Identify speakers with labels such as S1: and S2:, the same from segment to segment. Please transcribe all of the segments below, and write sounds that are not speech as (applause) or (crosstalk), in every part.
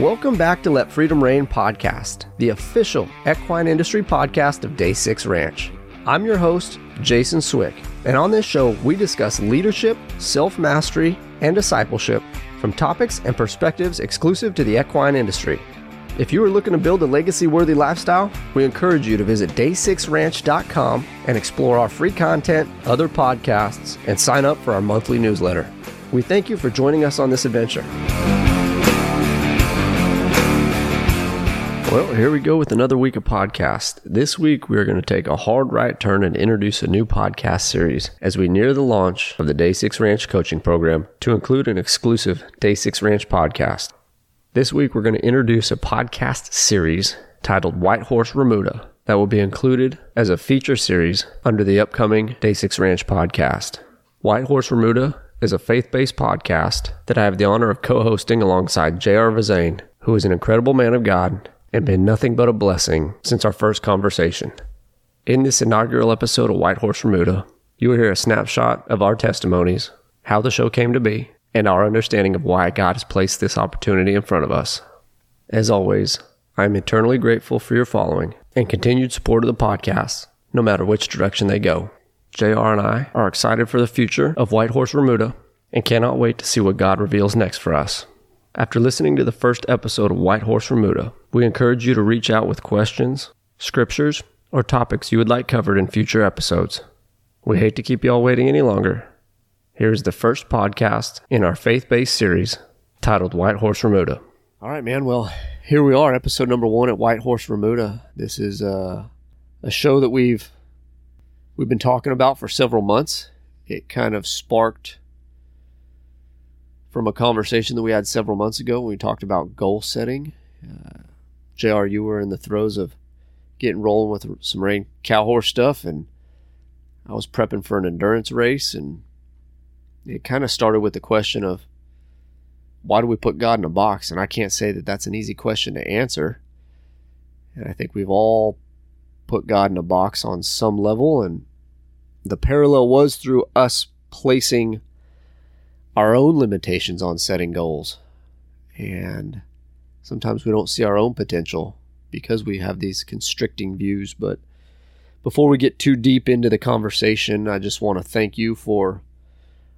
S1: Welcome back to Let Freedom Reign podcast, the official equine industry podcast of Day 6 Ranch. I'm your host, Jason Swick, and on this show, we discuss leadership, self mastery, and discipleship from topics and perspectives exclusive to the equine industry. If you are looking to build a legacy worthy lifestyle, we encourage you to visit day6ranch.com and explore our free content, other podcasts, and sign up for our monthly newsletter. We thank you for joining us on this adventure. Well, here we go with another week of podcast. This week, we are going to take a hard right turn and introduce a new podcast series as we near the launch of the Day 6 Ranch coaching program to include an exclusive Day 6 Ranch podcast. This week, we're going to introduce a podcast series titled White Horse Remuda that will be included as a feature series under the upcoming Day 6 Ranch podcast. White Horse Remuda is a faith based podcast that I have the honor of co hosting alongside J.R. Vezain, who is an incredible man of God and been nothing but a blessing since our first conversation. In this inaugural episode of White Horse Remuda, you will hear a snapshot of our testimonies, how the show came to be, and our understanding of why God has placed this opportunity in front of us. As always, I am eternally grateful for your following and continued support of the podcast, no matter which direction they go. JR and I are excited for the future of White Horse Remuda and cannot wait to see what God reveals next for us. After listening to the first episode of White Horse Remuda, we encourage you to reach out with questions, scriptures, or topics you would like covered in future episodes. We hate to keep y'all waiting any longer. Here is the first podcast in our faith based series titled White Horse Remuda. All right, man. Well, here we are, episode number one at White Horse Remuda. This is uh, a show that we've we've been talking about for several months. It kind of sparked from a conversation that we had several months ago when we talked about goal setting. Uh, JR, you were in the throes of getting rolling with some rein cow horse stuff, and I was prepping for an endurance race, and it kind of started with the question of why do we put God in a box? And I can't say that that's an easy question to answer. And I think we've all put God in a box on some level, and the parallel was through us placing our own limitations on setting goals. And sometimes we don't see our own potential because we have these constricting views. But before we get too deep into the conversation, I just want to thank you for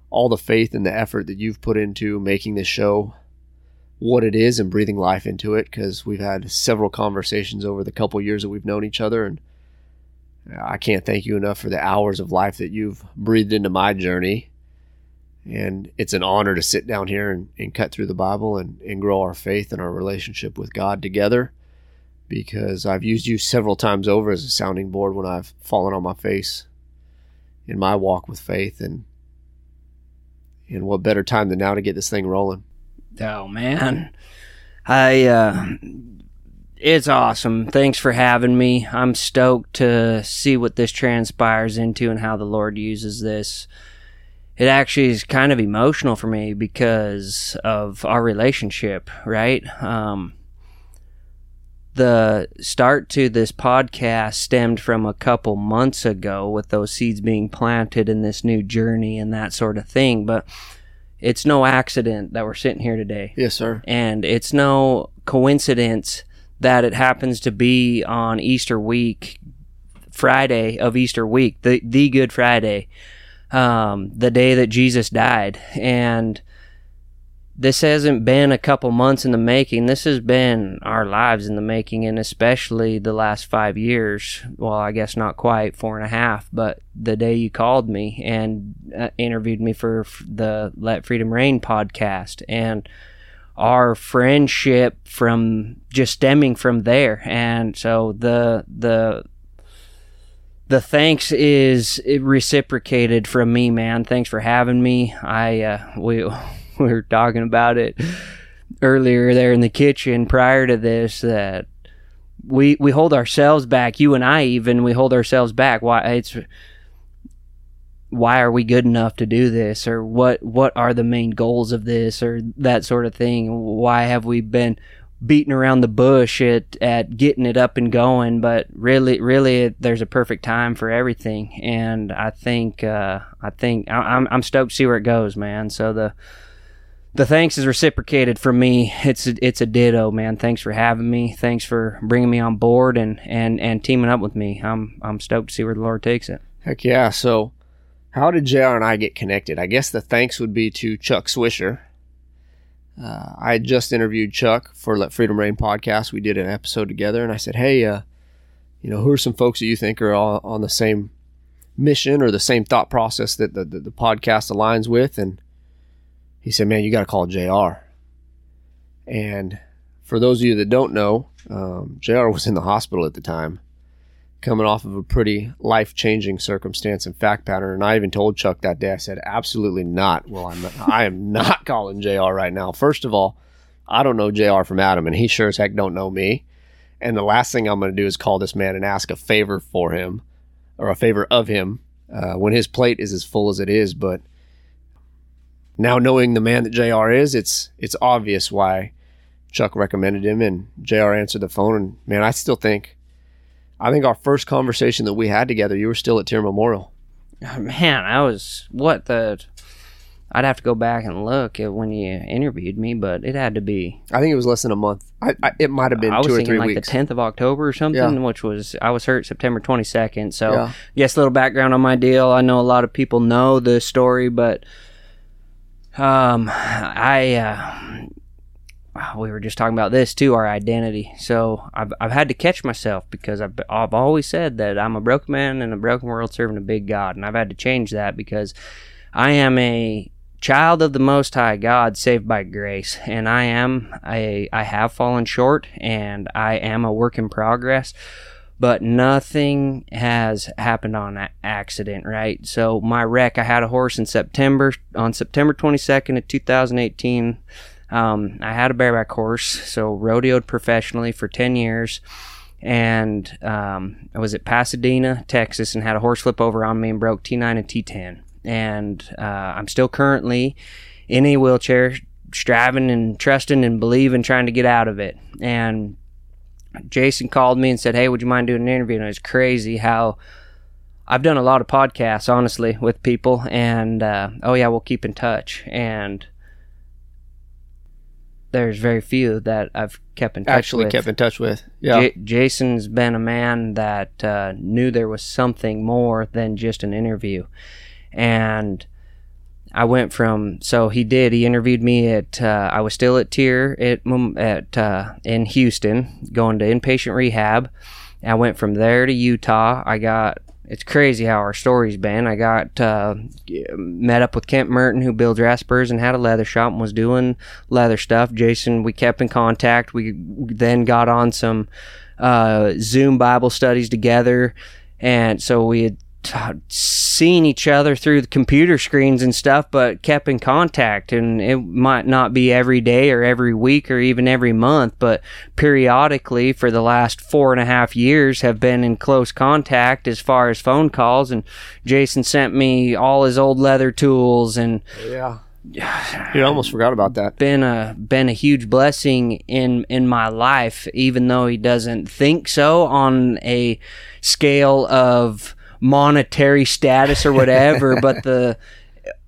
S1: all the faith and the effort that you've put into making this show what it is and breathing life into it because we've had several conversations over the couple years that we've known each other and I can't thank you enough for the hours of life that you've breathed into my journey and it's an honor to sit down here and, and cut through the Bible and, and grow our faith and our relationship with God together because I've used you several times over as a sounding board when I've fallen on my face in my walk with faith and and what better time than now to get this thing rolling.
S2: Oh man. I uh it's awesome. Thanks for having me. I'm stoked to see what this transpires into and how the Lord uses this it actually is kind of emotional for me because of our relationship, right? Um, the start to this podcast stemmed from a couple months ago with those seeds being planted in this new journey and that sort of thing. But it's no accident that we're sitting here today.
S1: Yes, sir.
S2: And it's no coincidence that it happens to be on Easter week, Friday of Easter week, the, the Good Friday um, the day that Jesus died. And this hasn't been a couple months in the making. This has been our lives in the making, and especially the last five years. Well, I guess not quite four and a half, but the day you called me and uh, interviewed me for the Let Freedom Reign podcast, and our friendship from just stemming from there. And so the the the thanks is reciprocated from me, man. Thanks for having me. I uh, we (laughs) we were talking about it earlier there in the kitchen prior to this that we we hold ourselves back. You and I even we hold ourselves back. Why it's why are we good enough to do this or what what are the main goals of this or that sort of thing why have we been beating around the bush at, at getting it up and going, but really, really, there's a perfect time for everything. And I think, uh, I think I, I'm, I'm stoked to see where it goes, man. So the, the thanks is reciprocated from me. It's a, it's a ditto, man. Thanks for having me. Thanks for bringing me on board and, and, and teaming up with me. I'm I'm stoked to see where the Lord takes it.
S1: Heck yeah. So, how did JR and I get connected? I guess the thanks would be to Chuck Swisher. Uh, I had just interviewed Chuck for Let Freedom Reign podcast. We did an episode together, and I said, "Hey, uh, you know, who are some folks that you think are all on the same mission or the same thought process that the, the, the podcast aligns with?" And he said, "Man, you got to call JR." And for those of you that don't know, um, JR was in the hospital at the time, coming off of a pretty life changing circumstance and fact pattern. And I even told Chuck that day, I said, absolutely not. Well, I'm I am (laughs) not calling JR right now. First of all, I don't know JR from Adam, and he sure as heck don't know me. And the last thing I'm going to do is call this man and ask a favor for him or a favor of him uh, when his plate is as full as it is. But now knowing the man that JR is, it's it's obvious why Chuck recommended him, and JR answered the phone. And man, I still think I think our first conversation that we had together, you were still at TIRR Memorial.
S2: Man, I was what the. I'd have to go back and look at when you interviewed me, but it had to be.
S1: I think it was less than a month. I, I it might have been
S2: I was
S1: two or three
S2: like
S1: weeks.
S2: the tenth of October or something,
S1: Yeah.
S2: which was I was hurt September twenty second. So
S1: Yeah.
S2: yes, a little background on my deal. I know a lot of people know the story, but um, I uh, Ah, we were just talking about this too, our identity. So I've I've had to catch myself because I've I've always said that I'm a broken man in a broken world serving a big God, and I've had to change that because I am a child of the most high god saved by grace and i am a i have fallen short and i am a work in progress but nothing has happened on accident right so my wreck i had a horse in september on september 22nd of 2018 um, i had a bareback horse so rodeoed professionally for 10 years and um, I was at Pasadena, Texas, and had a horse flip over on me and broke T9 and T10. And uh, I'm still currently in a wheelchair, striving and trusting and believing, trying to get out of it. And Jason called me and said, "Hey, would you mind doing an interview?" And it was crazy how I've done a lot of podcasts, honestly, with people, and uh, oh yeah, we'll keep in touch. And there's very few that I've kept in touch with.
S1: Actually,
S2: with.
S1: kept in touch with. Yeah,
S2: J- Jason's been a man that uh, knew there was something more than just an interview, and I went from so he did. He interviewed me at. Uh, I was still at TIRR at at uh, in Houston, going to inpatient rehab. I went from there to Utah. I got. It's crazy how our story's been. I got uh, met up with Kent Merton, who builds Raspers and had a leather shop and was doing leather stuff. Jason, we kept in contact. We then got on some uh, Zoom Bible studies together, and so we had t- seen each other through the computer screens and stuff, but kept in contact. And it might not be every day or every week or even every month, but periodically for the last four and a half years have been in close contact as far as phone calls. And Jason sent me all his old leather tools and
S1: yeah. You almost forgot about that.
S2: been a been a huge blessing in in my life even though he doesn't think so on a scale of monetary status or whatever (laughs) but the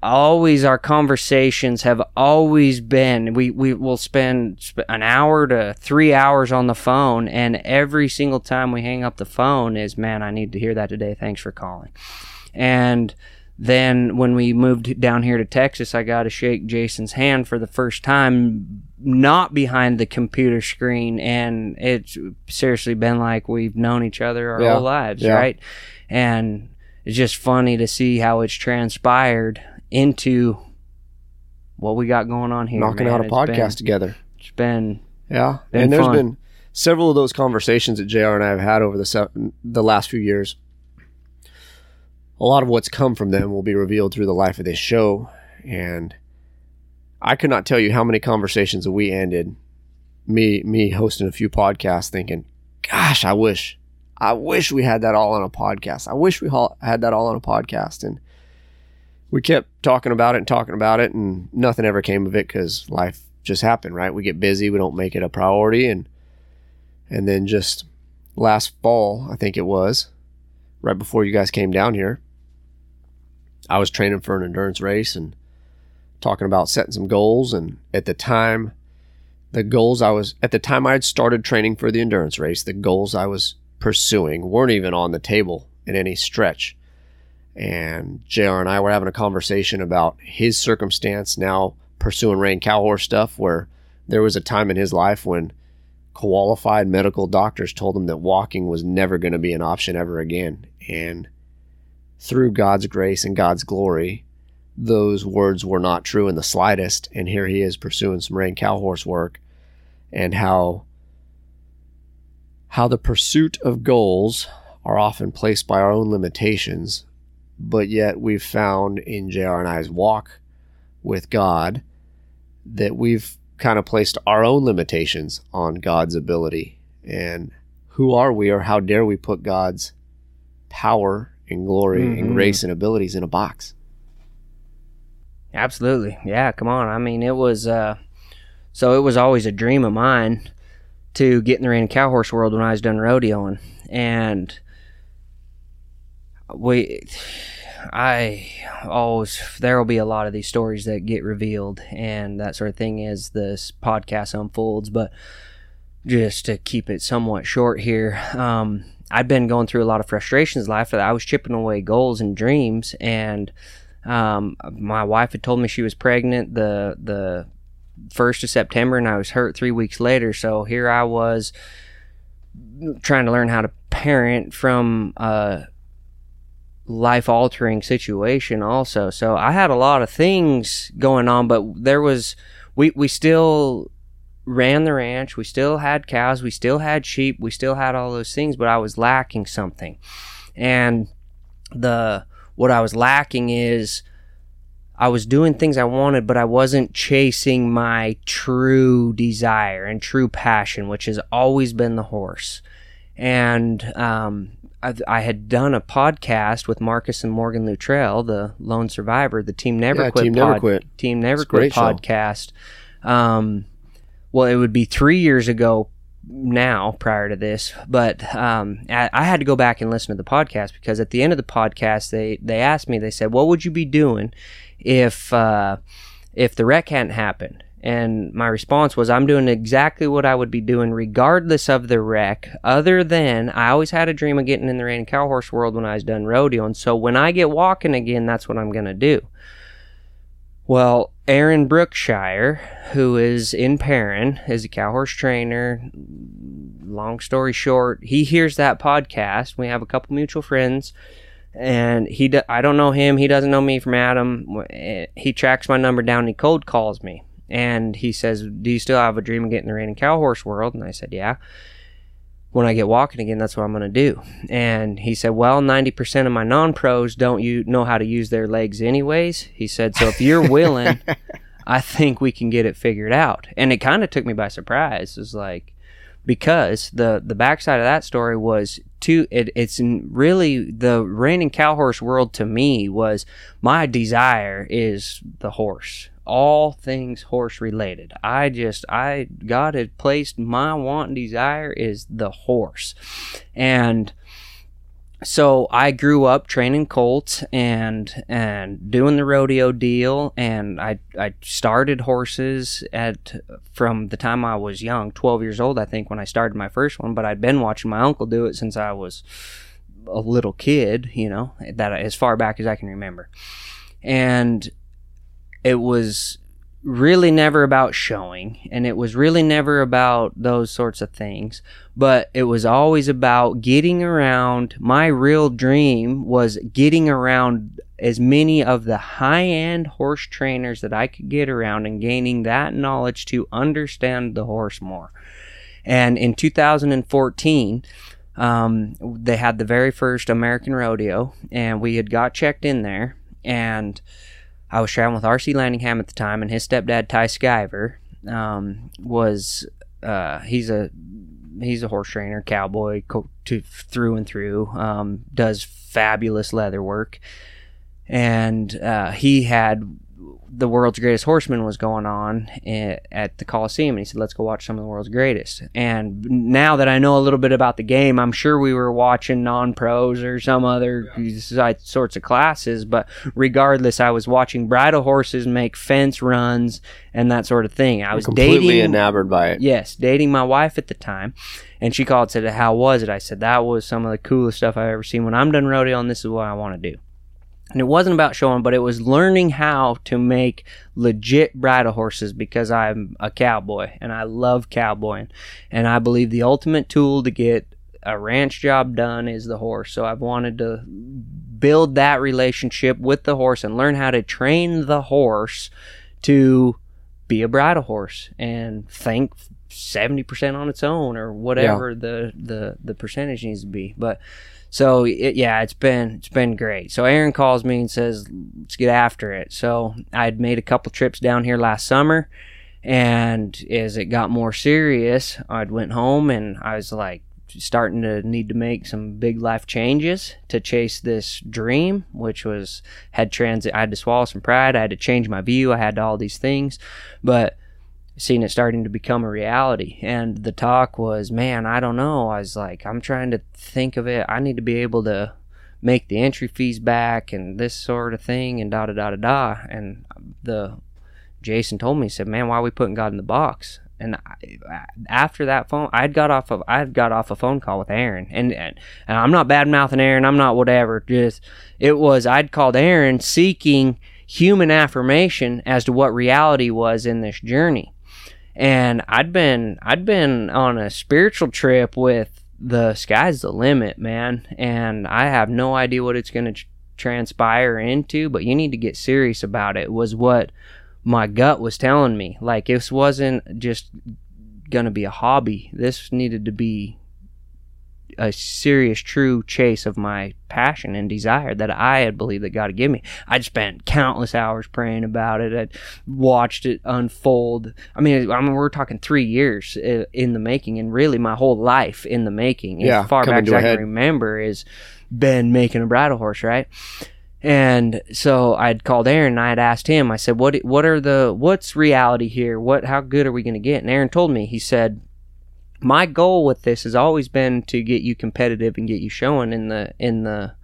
S2: always our conversations have always been we we will spend an hour to 3 hours on the phone and every single time we hang up the phone is man I need to hear that today thanks for calling and then when we moved down here to Texas, I got to shake Jason's hand for the first time, not behind the computer screen. And it's seriously been like we've known each other our
S1: Yeah.
S2: whole lives,
S1: Yeah.
S2: right? And it's just funny to see how it's transpired into what we got going on here.
S1: Knocking
S2: man.
S1: out a
S2: It's
S1: podcast
S2: been-
S1: together.
S2: it's been
S1: Yeah,
S2: Been
S1: and there's
S2: fun.
S1: been several of those conversations that Jr. and I have had over the se- the last few years. A lot of what's come from them will be revealed through the life of this show, and I could not tell you how many conversations that we ended. Me, me hosting a few podcasts, thinking, "Gosh, I wish, I wish we had that all on a podcast. I wish we had that all on a podcast." And we kept talking about it and talking about it, and nothing ever came of it because life just happened. Right? We get busy, we don't make it a priority, and and then just last fall, I think it was, right before you guys came down here, I was training for an endurance race and talking about setting some goals. And at the time, the goals I was, at the time I had started training for the endurance race, the goals I was pursuing weren't even on the table in any stretch. And JR and I were having a conversation about his circumstance now pursuing rein cow horse stuff, where there was a time in his life when qualified medical doctors told him that walking was never going to be an option ever again. And through God's grace and God's glory, those words were not true in the slightest. And here he is pursuing some rein cow horse work and how how the pursuit of goals are often placed by our own limitations, but yet we've found in JR and I's walk with God that we've kind of placed our own limitations on God's ability. And who are we or how dare we put God's power and glory mm-hmm. and grace and abilities in a box?
S2: Absolutely. Yeah, come on. I mean, it was uh so it was always a dream of mine to get in the rein cow horse world when I was done rodeoing. And we I always there will be a lot of these stories that get revealed and that sort of thing as this podcast unfolds. But just to keep it somewhat short here, um, I'd been going through a lot of frustrations life that I was chipping away goals and dreams, and um, my wife had told me she was pregnant the the first of September, and I was hurt three weeks later. So here I was trying to learn how to parent from a life altering situation also. So I had a lot of things going on, but there was we we still ran the ranch, we still had cows, we still had sheep, we still had all those things, but I was lacking something. And the what I was lacking is I was doing things I wanted, but I wasn't chasing my true desire and true passion, which has always been the horse. And um, I, I, had done a podcast with Marcus and Morgan Luttrell, the lone survivor, the Team Never
S1: yeah,
S2: Quit
S1: Team
S2: pod,
S1: Never Quit,
S2: Team Never Quit podcast. Um, well, it would be three years ago now prior to this, but um, I, I, had to go back and listen to the podcast because at the end of the podcast, they they asked me, they said, "What would you be doing if uh, if the wreck hadn't happened?" And my response was, I'm doing exactly what I would be doing regardless of the wreck, other than I always had a dream of getting in the rein cow horse world when I was done rodeo. And so when I get walking again, that's what I'm going to do. Well, Aaron Brookshire, who is in Perrin, is a cow horse trainer. Long story short, he hears that podcast. We have a couple mutual friends and he I don't know him he doesn't know me from Adam eh, he tracks my number down and he cold calls me and he says, Do you still have a dream of getting the rein and cow horse world? And I said, Yeah. When I get walking again, that's what I'm going to do. And he said, Well, 90% of my non pros don't you know how to use their legs anyways. He said, So if you're willing, (laughs) I think we can get it figured out. And it kind of took me by surprise. It was like, because the the backside of that story was to it, it's really the rein and cow horse world to me was my desire is the horse all things horse related. I just, I, God had placed my want and desire is the horse. And so I grew up training colts and and doing the rodeo deal and I I started horses at from the time I was young 12 years old I think when I started my first one but I'd been watching my uncle do it since I was a little kid you know that as far back as I can remember. And it was really never about showing and it was really never about those sorts of things but it was always about getting around. My real dream was getting around as many of the high-end horse trainers that I could get around and gaining that knowledge to understand the horse more. And in 2014 um, they had the very first American rodeo and we had got checked in there and I was traveling with R.C. Landingham at the time, and his stepdad Ty Skyver um, was uh, he's a he's a horse trainer, cowboy co- to, through and through. Um, does fabulous leather work, and uh, he had the world's greatest horseman was going on at the Coliseum, and he said, "Let's go watch some of the world's greatest." And now that I know a little bit about the game, I'm sure we were watching non-pros or some other yeah. sorts of classes. But regardless, I was watching bridle horses make fence runs and that sort of thing. I was
S1: completely
S2: dating,
S1: enamored by it.
S2: Yes, dating my wife at the time, and she called and said, "How was it?" I said, "That was some of the coolest stuff I've ever seen. When I'm done rodeo, and this is what I want to do." And it wasn't about showing, but it was learning how to make legit bridle horses because I'm a cowboy and I love cowboying. And I believe the ultimate tool to get a ranch job done is the horse. So I've wanted to build that relationship with the horse and learn how to train the horse to be a bridle horse and think 70% on its own or whatever yeah. the, the, the percentage needs to be. But so it, yeah, it's been it's been great. So Aaron calls me and says, "Let's get after it." So I'd made a couple trips down here last summer, and as it got more serious, I'd went home and I was like starting to need to make some big life changes to chase this dream, which was had transit. I had to swallow some pride. I had to change my view. I had to all these things, but seeing it starting to become a reality. And the talk was, man, I don't know. I was like, I'm trying to think of it. I need to be able to make the entry fees back and this sort of thing and da da da da da. And the Jason told me, he said, man, why are we putting God in the box? And I, after that phone, I'd got off of I'd got off a phone call with Aaron, and and, and I'm not bad mouthing Aaron. I'm not whatever. Just it was I'd called Aaron seeking human affirmation as to what reality was in this journey and I'd been I'd been on a spiritual trip with the sky's the limit, man, and I have no idea what it's going to tr- transpire into, but you need to get serious about it. Was what my gut was telling me. Like this wasn't just going to be a hobby. This needed to be a serious, true chase of my passion and desire that I had believed that God had given me. I'd spent countless hours praying about it. I'd watched it unfold. I mean, I mean, we're talking three years uh, in the making, and really my whole life in the making.
S1: Yeah,
S2: as far back as I can remember, is been making a bridle horse, right? And so I'd called Aaron and I had asked him. I said, "What? What are the? What's reality here? What? How good are we going to get?" And Aaron told me. He said, my goal with this has always been to get you competitive and get you showing in the in the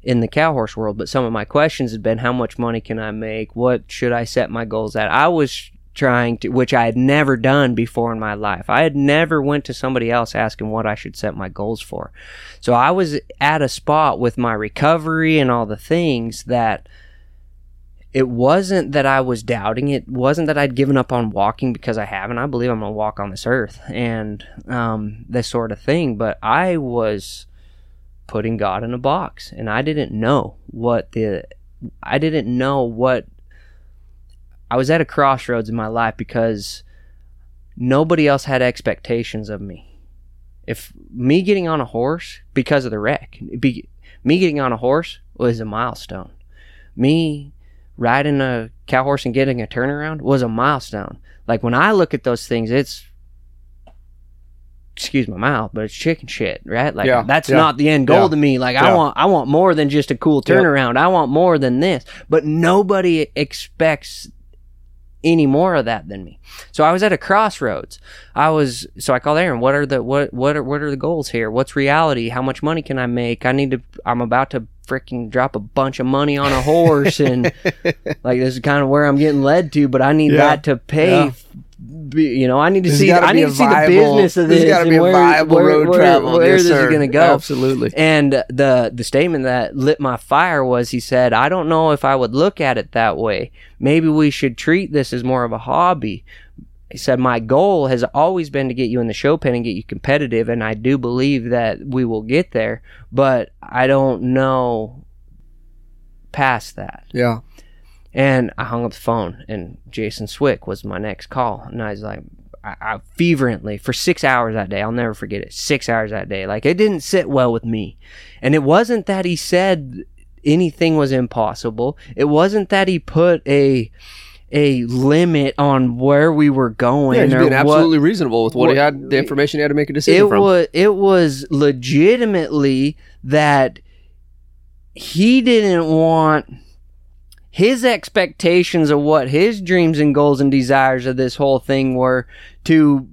S2: in the cow horse world. But some of my questions have been how much money can I make? What should I set my goals at? I was trying to which I had never done before in my life. I had never went to somebody else asking what I should set my goals for. So I was at a spot with my recovery and all the things that it wasn't that I was doubting. It wasn't that I'd given up on walking because I haven't. I believe I'm going to walk on this earth and um, this sort of thing. But I was putting God in a box, and I didn't know what the. I didn't know what. I was at a crossroads in my life because nobody else had expectations of me. If me getting on a horse because of the wreck, be, me getting on a horse was a milestone. Me riding a cow horse and getting a turnaround was a milestone. Like when I look at those things, it's excuse my mouth, but it's chicken shit, right? Like yeah, that's yeah, not the end goal yeah, to me. Like I want I want more than just a cool turnaround. I want more than this. But nobody expects any more of that than me. So I was at a crossroads. I was so I called Aaron. What are the what what are what are the goals here? What's reality? How much money can I make? I need to. I'm about to freaking drop a bunch of money on a horse and (laughs) like this is kind of where I'm getting led to, but I need yeah. that to pay. Yeah. You know, I need to see. I need to see the business of this.
S1: got to be a viable where, road
S2: where,
S1: travel.
S2: Where,
S1: yes,
S2: this
S1: sir.
S2: is going to go?
S1: Absolutely.
S2: And the the statement that lit my fire was, he said, "I don't know if I would look at it that way. Maybe we should treat this as more of a hobby." He said, My goal has always been to get you in the show pen and get you competitive, and I do believe that we will get there, but I don't know past that.
S1: Yeah.
S2: And I hung up the phone, and Jason Swick was my next call. And I was like, I, I fervently, for six hours that day, I'll never forget it, six hours that day. Like, it didn't sit well with me. And it wasn't that he said anything was impossible, it wasn't that he put a a limit on where we were going.
S1: Yeah, he's being absolutely what, reasonable with what, what, he had, the information he had to make a decision
S2: it
S1: from.
S2: Was, it was legitimately that he didn't want his expectations of what his dreams and goals and desires of this whole thing were to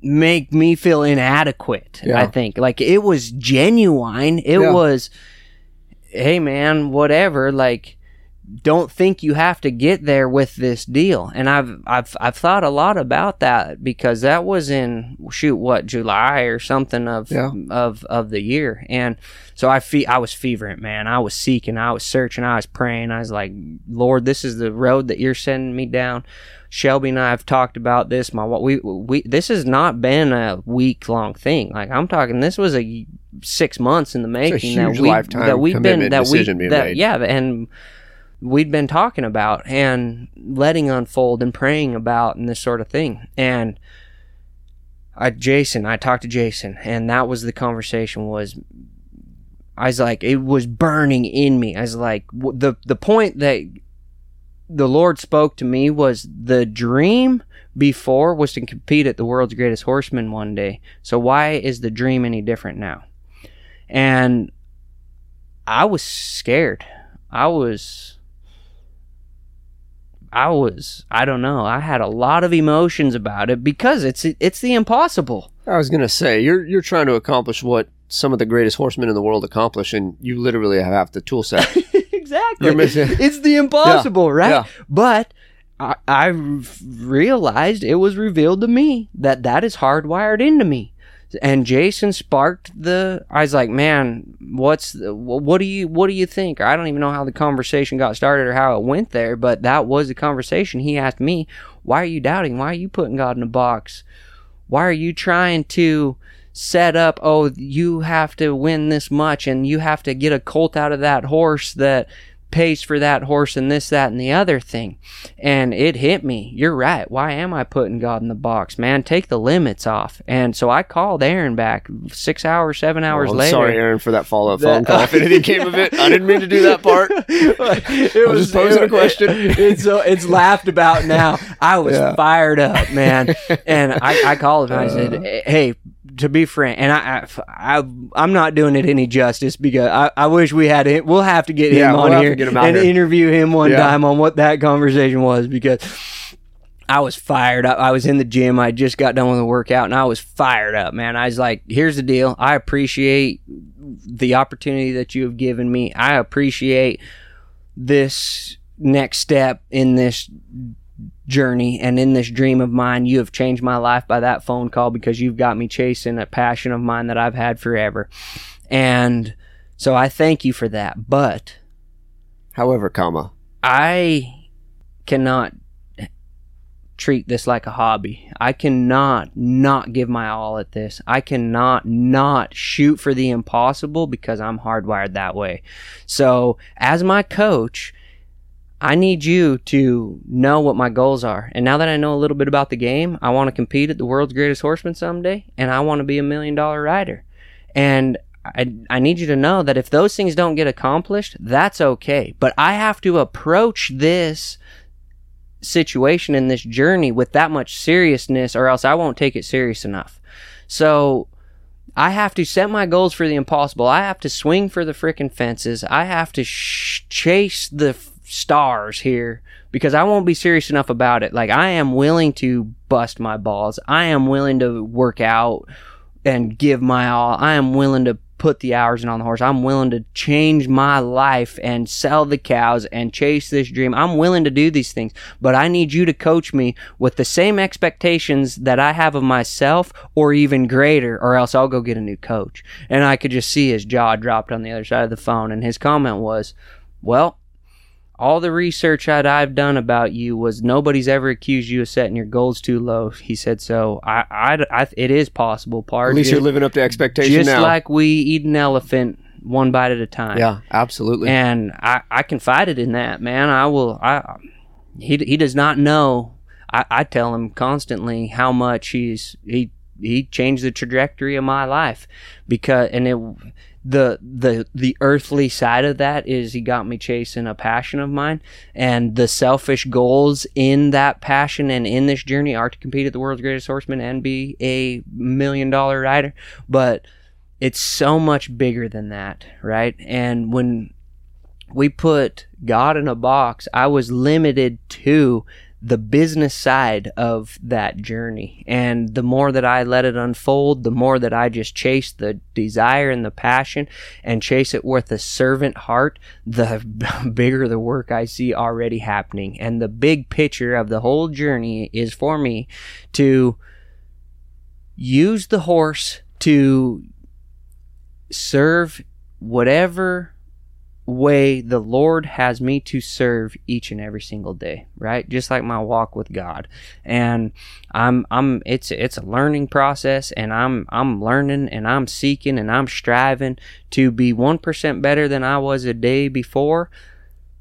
S2: make me feel inadequate.
S1: Yeah.
S2: I think like it was genuine. It
S1: Yeah.
S2: was, hey man, whatever. Like, don't think you have to get there with this deal. And I've I've I've thought a lot about that because that was in shoot what July or something of
S1: Yeah.
S2: of of the year. And so I fe- I was fevering, man. I was seeking, I was searching, I was praying. I was like, Lord, this is the road that you're sending me down. Shelby and I have talked about this. My we we this has not been a week long thing. Like I'm talking, this was a six months in the making.
S1: huge
S2: that we
S1: lifetime
S2: that we've been that we
S1: decision being
S2: that
S1: made.
S2: yeah, and we'd been talking about and letting unfold and praying about and this sort of thing. And I Jason, I talked to Jason, and that was the conversation was I was like, it was burning in me. I was like, the the point that the Lord spoke to me was the dream before was to compete at the world's greatest horseman one day. So why is the dream any different now? And I was scared. I was I was I don't know. I had a lot of emotions about it because it's it's the impossible.
S1: I was gonna say you're you're trying to accomplish what some of the greatest horsemen in the world accomplish, and you literally have half the tool set. (laughs)
S2: exactly. It's the impossible, right?
S1: yeah.
S2: But I, I realized it was revealed to me that that is hardwired into me. And Jason sparked the. I was like, man, what's the, what do you what do you think? I don't even know how the conversation got started or how it went there, but that was the conversation. He asked me, "Why are you doubting? Why are you putting God in a box? Why are you trying to set up? Oh, you have to win this much, and you have to get a colt out of that horse that pays for that horse and this, that, and the other thing. And it hit me. You're right. Why am I putting God in the box, man? Take the limits off. And so I called Aaron back six hours, seven hours
S1: Well, I'm
S2: later.
S1: sorry, Aaron, for that follow up phone call. If anything came of it, I didn't mean to do that part. (laughs)
S2: it
S1: I was just posing a question. (laughs)
S2: it's uh, it's laughed about now. I was
S1: Yeah.
S2: fired up, man, (laughs) and I, I called him. and I said, "Hey, to be frank, and I, I, I am not doing it any justice because I, I wish we had it. We'll have to get
S1: Yeah,
S2: him
S1: we'll
S2: on
S1: have
S2: here
S1: get him out
S2: and
S1: here.
S2: interview him one
S1: Yeah.
S2: time on what that conversation was because." I was fired up. I was in the gym. I just got done with a workout and I was fired up, man. I was like, here's the deal. I appreciate the opportunity that you have given me. I appreciate this next step in this journey and in this dream of mine. You have changed my life by that phone call because you've got me chasing a passion of mine that I've had forever. And so I thank you for that. But
S1: However, comma,
S2: I cannot treat this like a hobby. I cannot not give my all at this. I cannot not shoot for the impossible because I'm hardwired that way. So, as my coach, I need you to know what my goals are. And now that I know a little bit about the game, I want to compete at the world's greatest horseman someday and I want to be a million dollar rider. And I, I need you to know that if those things don't get accomplished, that's okay. But I have to approach this situation in this journey with that much seriousness, or else I won't take it serious enough. So I have to set my goals for the impossible. I have to swing for the freaking fences. I have to sh- chase the f- stars here because I won't be serious enough about it. Like, I am willing to bust my balls. I am willing to work out and give my all. I am willing to put the hours in on the horse. I'm willing to change my life and sell the cows and chase this dream. I'm willing to do these things, but I need you to coach me with the same expectations that I have of myself or even greater, or else I'll go get a new coach. And I could just see his jaw dropped on the other side of the phone. And his comment was, Well, all the research that I've done about you was nobody's ever accused you of setting your goals too low. He said, so I, I, I it is possible, part.
S1: at least you're living up to expectation
S2: Just
S1: now.
S2: like we eat an elephant one bite at a time.
S1: yeah, absolutely.
S2: And I, I confided in that, man. I will, I, he, he does not know. I, I tell him constantly how much he's, he, he changed the trajectory of my life because, and it, the the the earthly side of that is he got me chasing a passion of mine. And the selfish goals in that passion and in this journey are to compete at the world's greatest horseman and be a million dollar rider. But it's so much bigger than that right? And when we put God in a box, I was limited to the business side of that journey. And the more that I let it unfold, the more that I just chase the desire and the passion and chase it with a servant heart, the (laughs) bigger the work I see already happening. And the big picture of the whole journey is for me to use the horse to serve whatever way the Lord has me to serve each and every single day, right? Just like my walk with God. And I'm I'm it's it's a learning process and I'm I'm learning and I'm seeking and I'm striving to be 1% better than I was a day before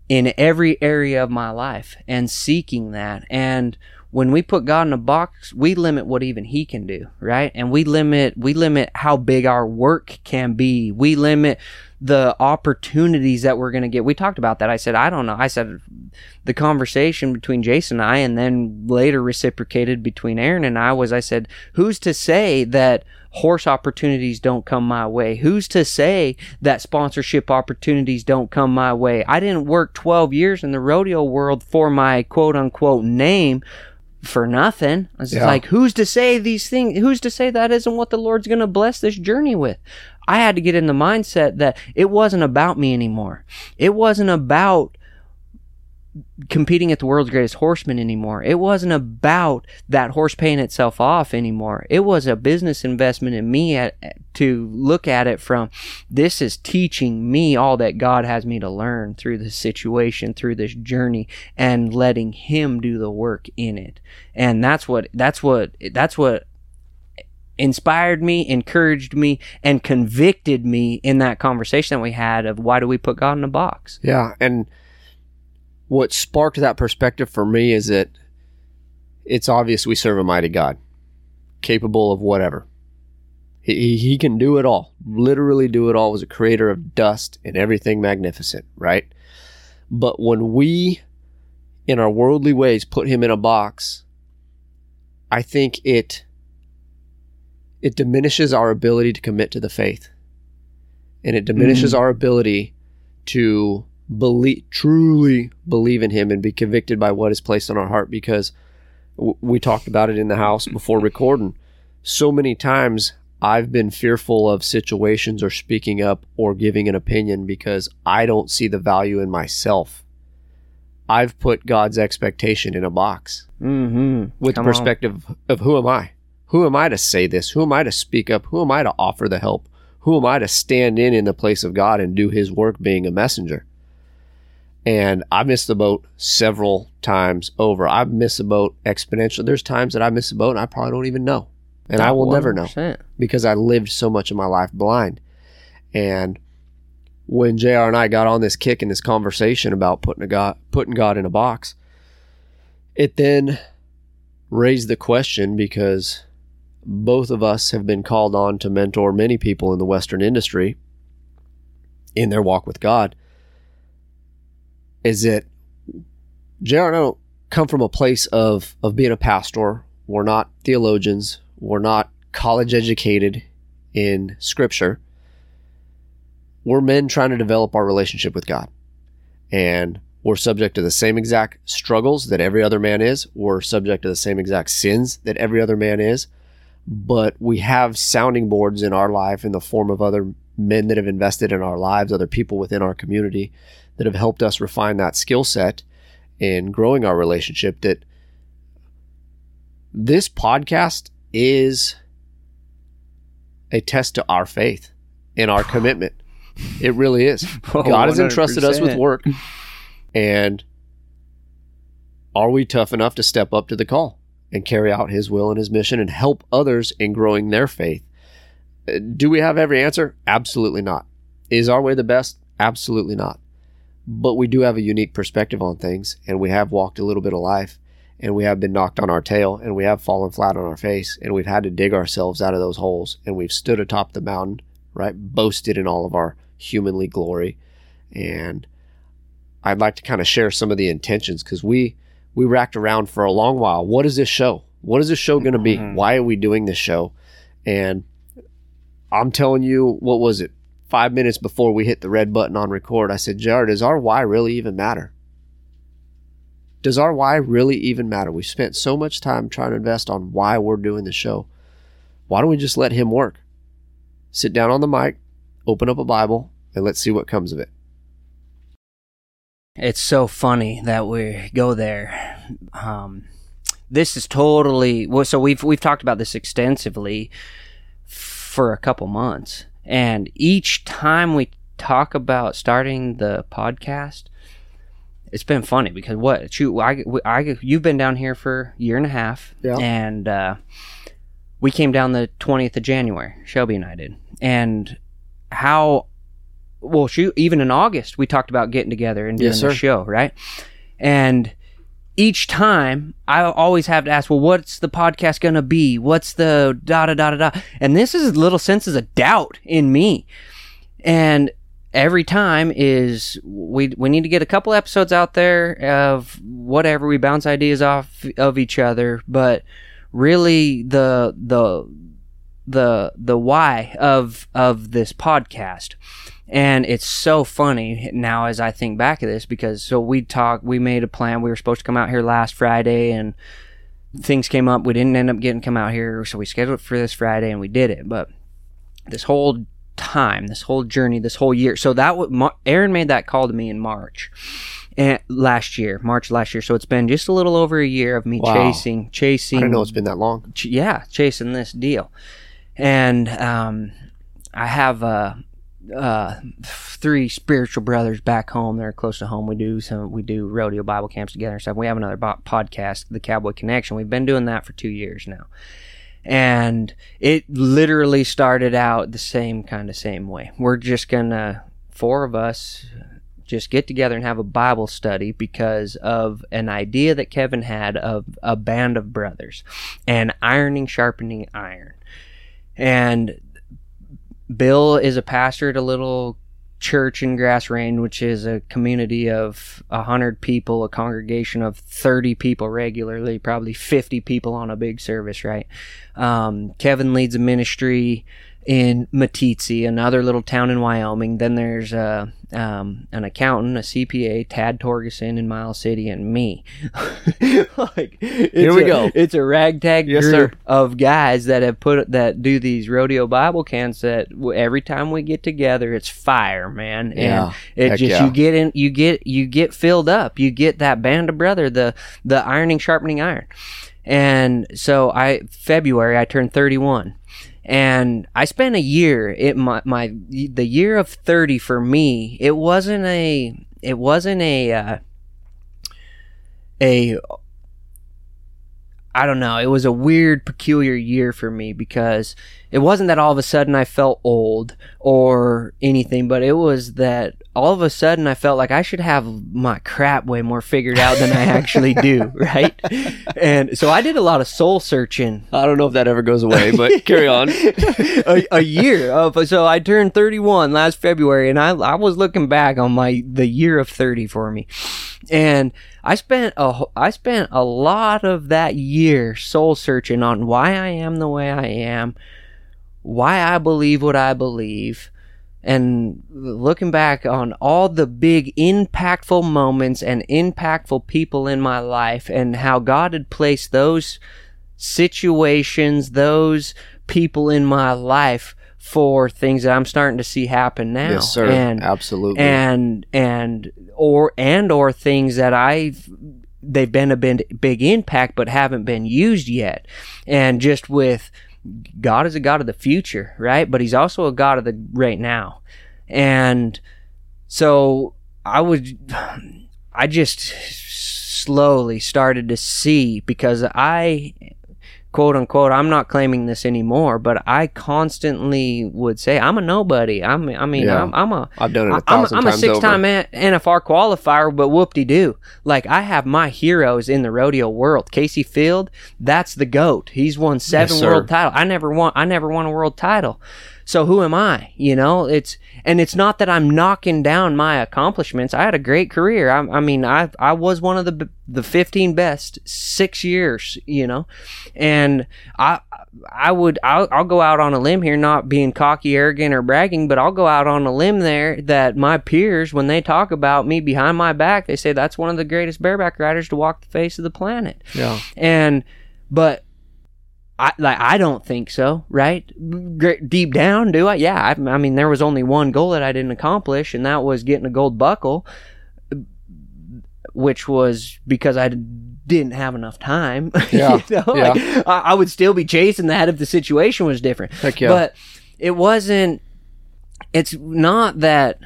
S2: in every area of my life and seeking that. And when we put God in a box, we limit what even he can do, right? And we limit we limit how big our work can be. We limit the opportunities that we're going to get. We talked about that. I said, I don't know. I said the conversation between Jason and I, and then later reciprocated between Aaron and I, was I said, who's to say that horse opportunities don't come my way? Who's to say that sponsorship opportunities don't come my way? I didn't work 12 years in the rodeo world for my quote unquote name for nothing. I was
S1: Yeah.
S2: like, who's to say these things? Who's to say that isn't what the Lord's going to bless this journey with? I had to get in the mindset that it wasn't about me anymore. It wasn't about competing at the world's greatest horseman anymore. It wasn't about that horse paying itself off anymore. It was a business investment in me at, to look at it from this is teaching me all that God has me to learn through this situation, through this journey and letting him do the work in it. And that's what that's what that's what inspired me, encouraged me, and convicted me in that conversation that we had of why do we put God in a box?
S1: Yeah, and what sparked that perspective for me is that it's obvious we serve a mighty God, capable of whatever. He, he- can do it all, literally do it all. Was a creator of dust and everything magnificent, right? But when we, in our worldly ways, put him in a box, I think it it diminishes our ability to commit to the faith, and it diminishes our ability to believe truly believe in him and be convicted by what is placed on our heart because w- we talked about it in the house before recording. So many times i've been fearful of situations or speaking up or giving an opinion because i don't see the value in myself. I've put god's expectation in a box
S2: Mm-hmm.
S1: with the perspective of who am i who am i to say this who am i to speak up who am i to offer the help who am i to stand in in the place of god and do his work being a messenger and I missed the boat several times over. I've missed the boat exponentially. There's times that I miss the boat and I probably don't even know. And I will never know because I lived so much of my life blind. And when JR and I got on this kick in this conversation about putting a God putting God in a box, it then raised the question because both of us have been called on to mentor many people in the Western industry in their walk with God. Is JR and I don't come from a place of of being a pastor. We're not theologians. We're not college educated in scripture. We're men trying to develop our relationship with God. And we're subject to the same exact struggles that every other man is. We're subject to the same exact sins that every other man is. But we have sounding boards in our life in the form of other men that have invested in our lives, other people within our community that have helped us refine that skill set in growing our relationship that this podcast is a test to our faith and our commitment. It really is. (laughs)
S2: Oh,
S1: God has entrusted us with work. And are we tough enough to step up to the call and carry out his will and his mission and help others in growing their faith? Uh, Do we have every answer? Absolutely not. Is our way the best? Absolutely not. But we do have a unique perspective on things, and we have walked a little bit of life, and we have been knocked on our tail, and we have fallen flat on our face, and we've had to dig ourselves out of those holes, and we've stood atop the mountain, right? Boasted in all of our humanly glory. And I'd like to kind of share some of the intentions because we we racked around for a long while. What is this show? What is this show going to be?
S2: Mhm.
S1: Why are we doing this show? And I'm telling you, what was it? five minutes before we hit the red button on record, I said, Jared, does our why really even matter? Does our why really even matter? We've spent so much time trying to invest on why we're doing the show. Why don't we just let him work? Sit down on the mic, open up a Bible, and let's see what comes of it.
S2: It's so funny that we go there. Um, this is totally well. So we've we've talked about this extensively for a couple months, and each time we talk about starting the podcast, it's been funny because what shoot I, I you've been down here for a year and a half,
S1: Yeah.
S2: and uh, we came down the twentieth of January. Shelby and I did, and how well shoot even in August we talked about getting together and doing
S1: Yes,
S2: the show right, and each time I always have to ask, well, what's the podcast gonna be? What's the da da da da da? And this is little senses of doubt in me, and every time is we we need to get a couple episodes out there of whatever we bounce ideas off of each other, but really the the the the why of of this podcast and it's so funny now as I think back of this because so we talked we made a plan we were supposed to come out here last Friday and things came up we didn't end up getting come out here so we scheduled it for this Friday and we did it but this whole time this whole journey this whole year so that was Mar- Aaron made that call to me in March and last year March last year so it's been just a little over a year of me
S1: Wow.
S2: chasing chasing
S1: I didn't know it's been that long.
S2: ch- yeah, chasing this deal. And um, I have uh, uh, three spiritual brothers back home. They're close to home. We do some. We do rodeo Bible camps together and stuff. We have another bo- podcast, The Cowboy Connection. We've been doing that for two years now, and it literally started out the same kind of same way. We're just gonna four of us just get together and have a Bible study because of an idea that Kevin had of a band of brothers and ironing, sharpening iron. And Bill is a pastor at a little church in Grass Range, which is a community of a hundred people, a congregation of thirty people regularly, probably fifty people on a big service, right? Um, Kevin leads a ministry in Matitzi, another little town in Wyoming. Then there's uh, um, an accountant, a CPA, Tad Torgeson in Miles City, and me. (laughs) like,
S1: Here we
S2: a-
S1: go.
S2: It's a ragtag
S1: Yes,
S2: group
S1: sir.
S2: of guys that have put that do these rodeo Bible camps. That every time we get together, it's fire, man.
S1: Yeah.
S2: And it just
S1: yeah.
S2: you get in, you get you get filled up. You get that band of brother, the the ironing, sharpening iron. And so I February I turned 31 and I spent a year it my, my the year of 30 for me it wasn't a it wasn't a uh, a I don't know. It was a weird peculiar year for me because it wasn't that all of a sudden I felt old or anything but it was that all of a sudden I felt like I should have my crap way more figured out than I actually do (laughs) right? And so I did a lot of soul searching.
S1: I don't know if that ever goes away, but (laughs) carry on.
S2: a, a year of so I turned 31 last February and I I was looking back on my the year of 30 for me. And I spent a I spent a lot of that year soul searching on why I am the way I am why I believe what I believe and looking back on all the big impactful moments and impactful people in my life and how God had placed those situations, those people in my life for things that I'm starting to see happen now.
S1: yes, sir.
S2: And
S1: Absolutely.
S2: and and or and or things that I've they've been a big impact but haven't been used yet. And just with God is a God of the future, right? But he's also a God of the right now. And so I would (sighs) I just slowly started to see because I quote unquote I'm not claiming this anymore, but I constantly would say I'm a nobody. I'm I mean
S1: Yeah.
S2: I'm I'm a
S1: I've done it a
S2: I'm,
S1: thousand
S2: I'm a six-time
S1: over.
S2: NFR qualifier, but whoop-de-doo. Like I have my heroes in the rodeo world. Kaycee Feild, that's the goat. He's won seven
S1: Yes,
S2: world titles. I never won. I never won a world title. So who am I? You know, it's and it's not that I'm knocking down my accomplishments. I had a great career. I, I mean, I I was one of the the 15 best six years. You know, and I I would I'll, I'll go out on a limb here, not being cocky, arrogant, or bragging, but I'll go out on a limb there that my peers, when they talk about me behind my back, they say that's one of the greatest bareback riders to walk the face of the planet.
S1: Yeah.
S2: And but I like I don't think so, right? Deep down, do I? Yeah, I, I mean there was only one goal that I didn't accomplish, and that was getting a gold buckle, which was because I didn't have enough time. (laughs)
S1: Yeah,
S2: you know?
S1: yeah.
S2: Like, I, I would still be chasing that if the situation was different.
S1: Heck yeah.
S2: But it wasn't. It's not that.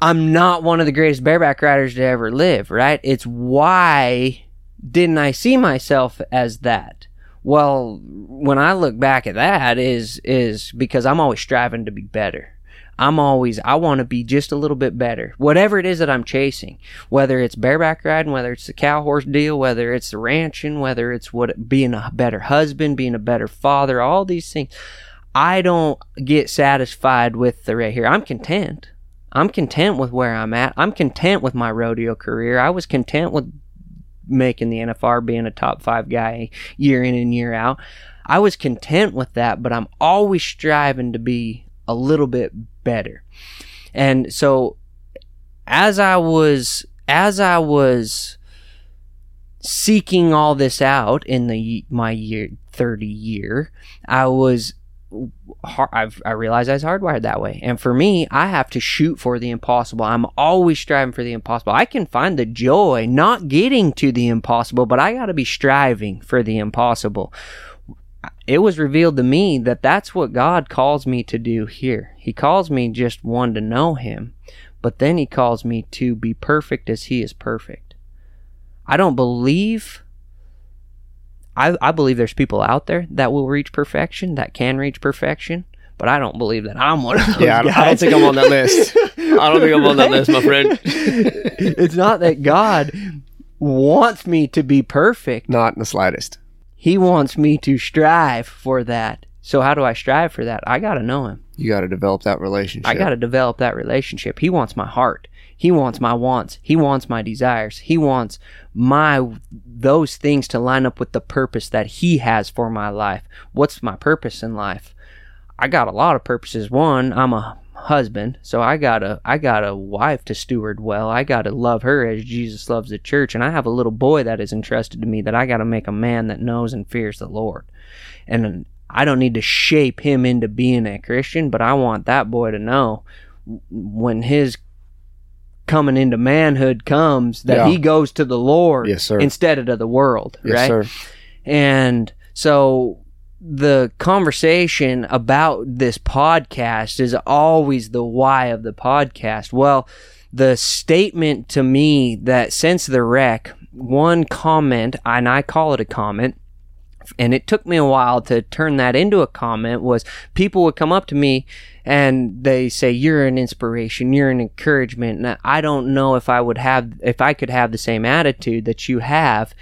S2: I'm not one of the greatest bareback riders to ever live, right? It's why didn't I see myself as that? Well, when I look back at that is is because I'm always striving to be better. I'm always I want to be just a little bit better. Whatever it is that I'm chasing, whether it's bareback riding, whether it's the cow horse deal, whether it's the ranching, whether it's what being a better husband, being a better father, all these things. I don't get satisfied with the right here. I'm content. I'm content with where I'm at. I'm content with my rodeo career. I was content with making the NFR, being a top five guy year in and year out. I was content with that, but I'm always striving to be a little bit better. And so as I was as I was seeking all this out in the my year 30 year, I was har- I've, I realized I was hardwired that way. And for me, I have to shoot for the impossible. I'm always striving for the impossible. I can find the joy not getting to the impossible, but I got to be striving for the impossible. It was revealed to me that that's what God calls me to do here. He calls me just one to know Him, but then He calls me to be perfect as He is perfect. I don't believe I, I believe there's people out there that will reach perfection, that can reach perfection, but I don't believe that I'm one of those
S1: Yeah, I don't. I don't think I'm on that list. I don't think I'm on that list, my friend. (laughs)
S2: it's not that God wants me to be perfect.
S1: Not in the slightest.
S2: He wants me to strive for that. So how do I strive for that? I got to know him.
S1: You got to develop that relationship.
S2: I got to develop that relationship. He wants my heart. He wants my wants. He wants my desires. He wants my those things to line up with the purpose that he has for my life. What's my purpose in life? I got a lot of purposes. One, I'm a husband, so I got a I got a wife to steward well. I got to love her as Jesus loves the church, and I have a little boy that is entrusted to me that I got to make a man that knows and fears the Lord. And I don't need to shape him into being a Christian, but I want that boy to know when his coming into manhood comes that
S1: Yeah.
S2: he goes to the Lord
S1: Yes,
S2: instead of to the world,
S1: Yes,
S2: right?
S1: sir.
S2: And so the conversation about this podcast is always the why of the podcast. Well, the statement to me that since the wreck, one comment, and I call it a comment, and it took me a while to turn that into a comment was people would come up to me and they say you're an inspiration. You're an encouragement. And i don't know if i would have if i could have the same attitude that you have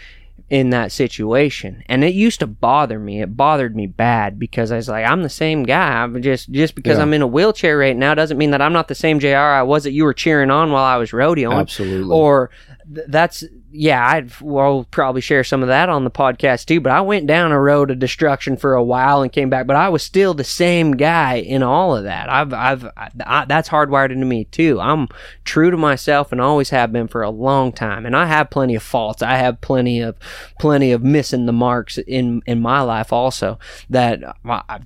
S2: in that situation. And it used to bother me. It bothered me bad because i was like i'm the same guy. I'm just just because
S1: Yeah.
S2: i'm in a wheelchair right now doesn't mean that i'm not the same jr i was that you were cheering on while i was rodeoing.
S1: Absolutely.
S2: or th- that's yeah i'd well probably share some of that on the podcast too but i went down a road of destruction for a while and came back but i was still the same guy in all of that. I've i've I, I, that's hardwired into me too. I'm true to myself and always have been for a long time and i have plenty of faults. I have plenty of plenty of missing the marks in in my life also that i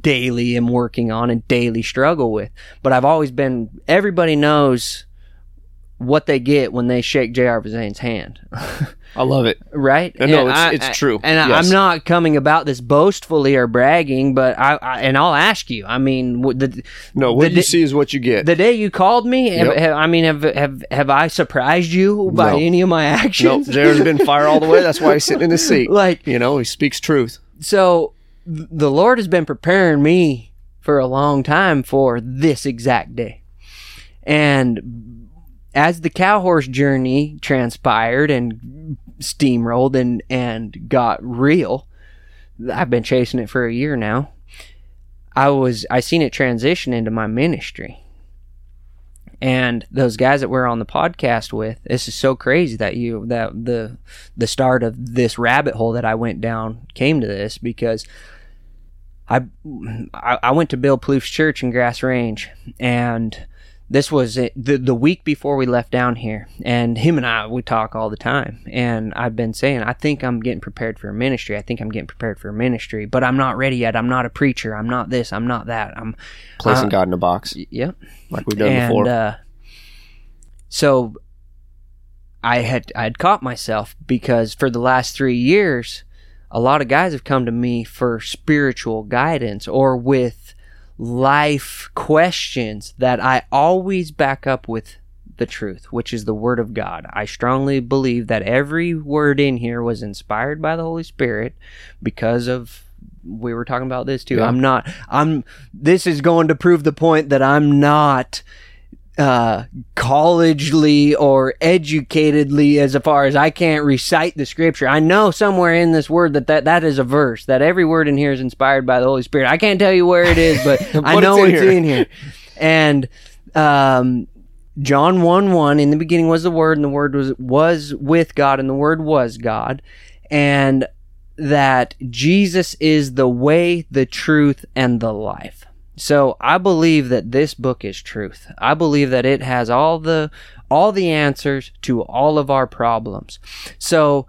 S2: daily am working on and daily struggle with but i've always been everybody knows what they get when they shake J.R. Vezain's hand,
S1: I love it. (laughs)
S2: right?
S1: No,
S2: And
S1: it's-
S2: I-
S1: it's true.
S2: And
S1: Yes.
S2: I'm not coming about this boastfully or bragging, but I, I and I'll ask you. I mean, the
S1: No, what
S2: The
S1: you
S2: di-
S1: see is what you get.
S2: the day you called me,
S1: Yep.
S2: have- I mean, have have have I surprised you by
S1: No.
S2: any of my
S1: no,
S2: actions?
S1: Jared's been (laughs) fire all the way. That's why he's sitting in his seat.
S2: like
S1: You know, he speaks truth.
S2: so, the Lord has been preparing me for a long time for this exact day, and as the cow horse journey transpired and steamrolled and and got real, I've been chasing it for a year now. I was I seen it transition into my ministry. And those guys that we're on the podcast with, this is so crazy that you that the the start of this rabbit hole that I went down came to this because I I, I went to Bill Plouffe's church in Grass Range and this was it, the the week before we left down here, and him and I we talk all the time. And I've been saying I think I'm getting prepared for a ministry. I think I'm getting prepared for a ministry, but I'm not ready yet. I'm not a preacher. I'm not this. I'm not that. I'm
S1: placing uh, God in a box.
S2: Yep,
S1: like we've done
S2: and,
S1: before.
S2: Uh, so I had I had caught myself because for the last three years, a lot of guys have come to me for spiritual guidance or with life questions that I always back up with the truth, which is the Word of God. I strongly believe that every word in here was inspired by the Holy Spirit because of we were talking about this too. Yeah. I'm not I'm this is going to prove the point that I'm not uh, collegely or educatedly as far as I can't recite the scripture. I know somewhere in this word that, that that is a verse, that every word in here is inspired by the Holy Spirit. I can't tell you where it is, but (laughs) I know it's, in, it's here. in here. And um, John 1 1, in the beginning was the Word, and the Word was, was with God, and the Word was God. And that Jesus is the way, the truth, and the life. So I believe that this book is truth. I believe that it has all the all the answers to all of our problems. So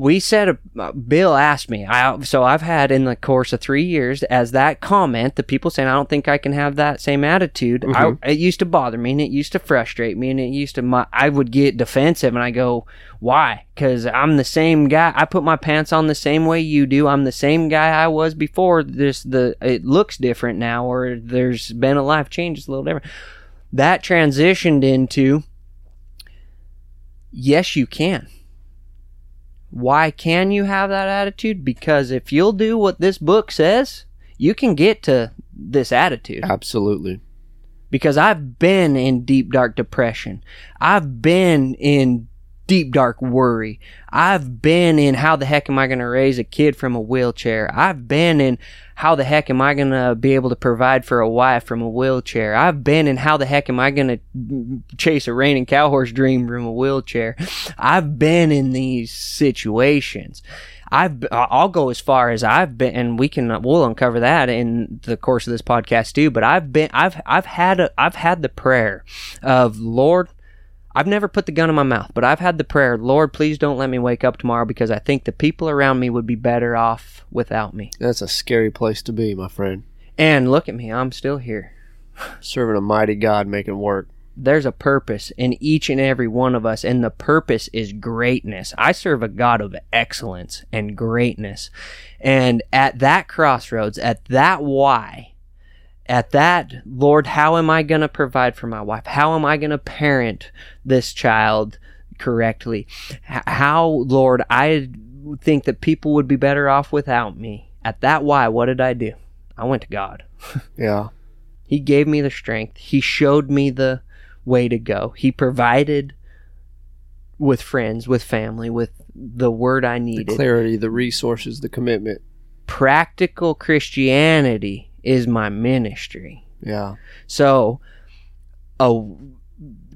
S2: we said uh, bill asked me I, so i've had in the course of three years as that comment the people saying i don't think i can have that same attitude mm-hmm. I, it used to bother me and it used to frustrate me and it used to my, i would get defensive and i go why? Because i'm the same guy i put my pants on the same way you do i'm the same guy i was before this the it looks different now or there's been a life change it's a little different. That transitioned into yes you can why can you have that attitude? Because if you'll do what this book says, you can get to this attitude.
S1: Absolutely.
S2: Because I've been in deep, dark depression. I've been in deep dark worry. I've been in how the heck am I going to raise a kid from a wheelchair? I've been in how the heck am I going to be able to provide for a wife from a wheelchair? I've been in how the heck am I going to chase a reining cow horse dream from a wheelchair? I've been in these situations. I've I'll go as far as I've been, and we can we'll uncover that in the course of this podcast too. But I've been I've I've had a, I've had the prayer of Lord, I've never put the gun in my mouth, but I've had the prayer, Lord, please don't let me wake up tomorrow because I think the people around me would be better off without me.
S1: That's a scary place to be, my friend.
S2: And look at me, I'm still here.
S1: Serving a mighty God making work.
S2: There's a purpose in each and every one of us, and the purpose is greatness. I serve a God of excellence and greatness. And at that crossroads, at that why, at that, Lord, how am I going to provide for my wife? How am I going to parent this child correctly? How, Lord, I think that people would be better off without me. At that why, what did I do? I went to God. (laughs)
S1: yeah.
S2: He gave me the strength. He showed me the way to go. He provided with friends, with family, with the word I needed.
S1: The clarity, the resources, the commitment.
S2: Practical Christianity is my ministry.
S1: Yeah.
S2: So, oh,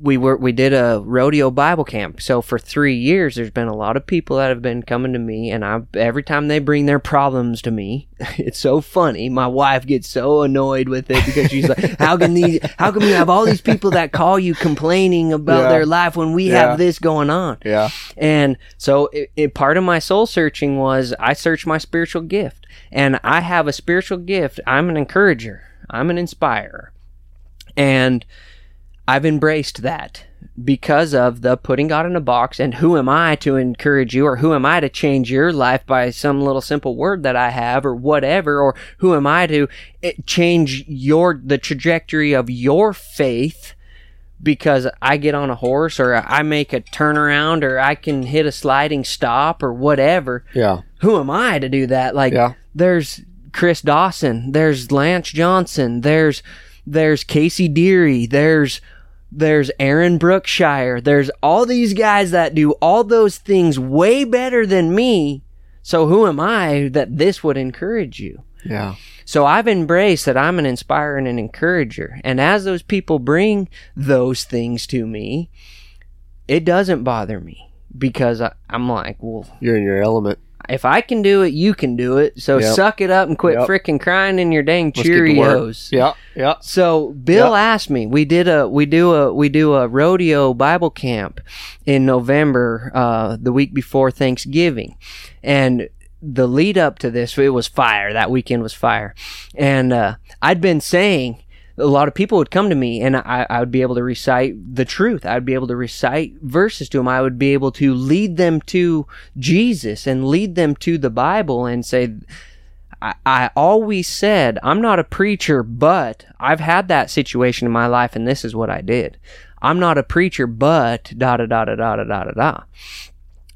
S2: we were we did a rodeo Bible camp. So for three years, there's been a lot of people that have been coming to me, and I every time they bring their problems to me, (laughs) it's so funny. My wife gets so annoyed with it because she's like, (laughs) "How can these? How can we have all these people that call you complaining about yeah. their life when we yeah. have this going on?"
S1: Yeah.
S2: And so, it, it, part of my soul searching was I searched my spiritual gift and I have a spiritual gift. I'm an encourager, I'm an inspirer. And I've embraced that because of the putting God in a box and who am I to encourage you or who am I to change your life by some little simple word that I have or whatever or who am I to eh, change your the trajectory of your faith because I get on a horse or I make a turnaround or I can hit a sliding stop or whatever.
S1: Yeah.
S2: Who am I to do that? Like
S1: yeah
S2: there's Chris Dawson, there's Lance Johnson, there's there's Casey Deary, there's there's Aaron Brookshire, there's all these guys that do all those things way better than me. So who am I that this would encourage you?
S1: Yeah.
S2: So I've embraced that I'm an inspirer and an encourager. And as those people bring those things to me, it doesn't bother me because I, I'm like, well,
S1: You're in your element.
S2: If I can do it, you can do it. So
S1: Yep.
S2: suck it up and quit
S1: Yep.
S2: frickin' crying in your dang
S1: Let's get to work.
S2: Cheerios.
S1: Yeah. Yeah.
S2: So Bill asked me. We did a we do a we do a rodeo Bible camp in November, uh, the week before Thanksgiving, and the lead up to this it was fire. That weekend was fire, and uh, I'd been saying. A lot of people would come to me, and I, I would be able to recite the truth. I'd be able to recite verses to them. I would be able to lead them to Jesus and lead them to the Bible and say, I, I always said I'm not a preacher, but I've had that situation in my life, and this is what I did. I'm not a preacher, but da da da da da da da da.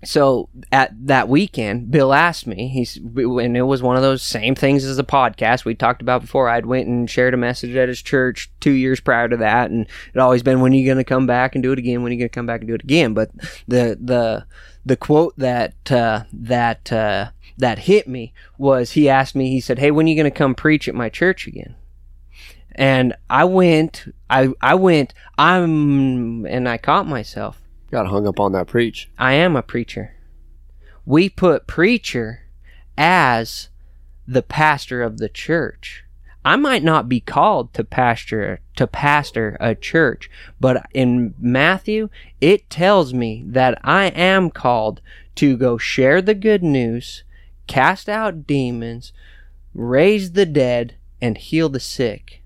S2: So at that weekend, Bill asked me. He's and it was one of those same things as the podcast we talked about before. I'd went and shared a message at his church two years prior to that, and it always been, "When are you going to come back and do it again? When are you going to come back and do it again?" But the the the quote that uh, that uh, that hit me was he asked me. He said, "Hey, when are you going to come preach at my church again?" And I went. I I went. I'm and I caught myself.
S1: Got hung up on that preach.
S2: I am a preacher. We put preacher as the pastor of the church. I might not be called to pastor to pastor a church, but in Matthew it tells me that I am called to go share the good news, cast out demons, raise the dead, and heal the sick.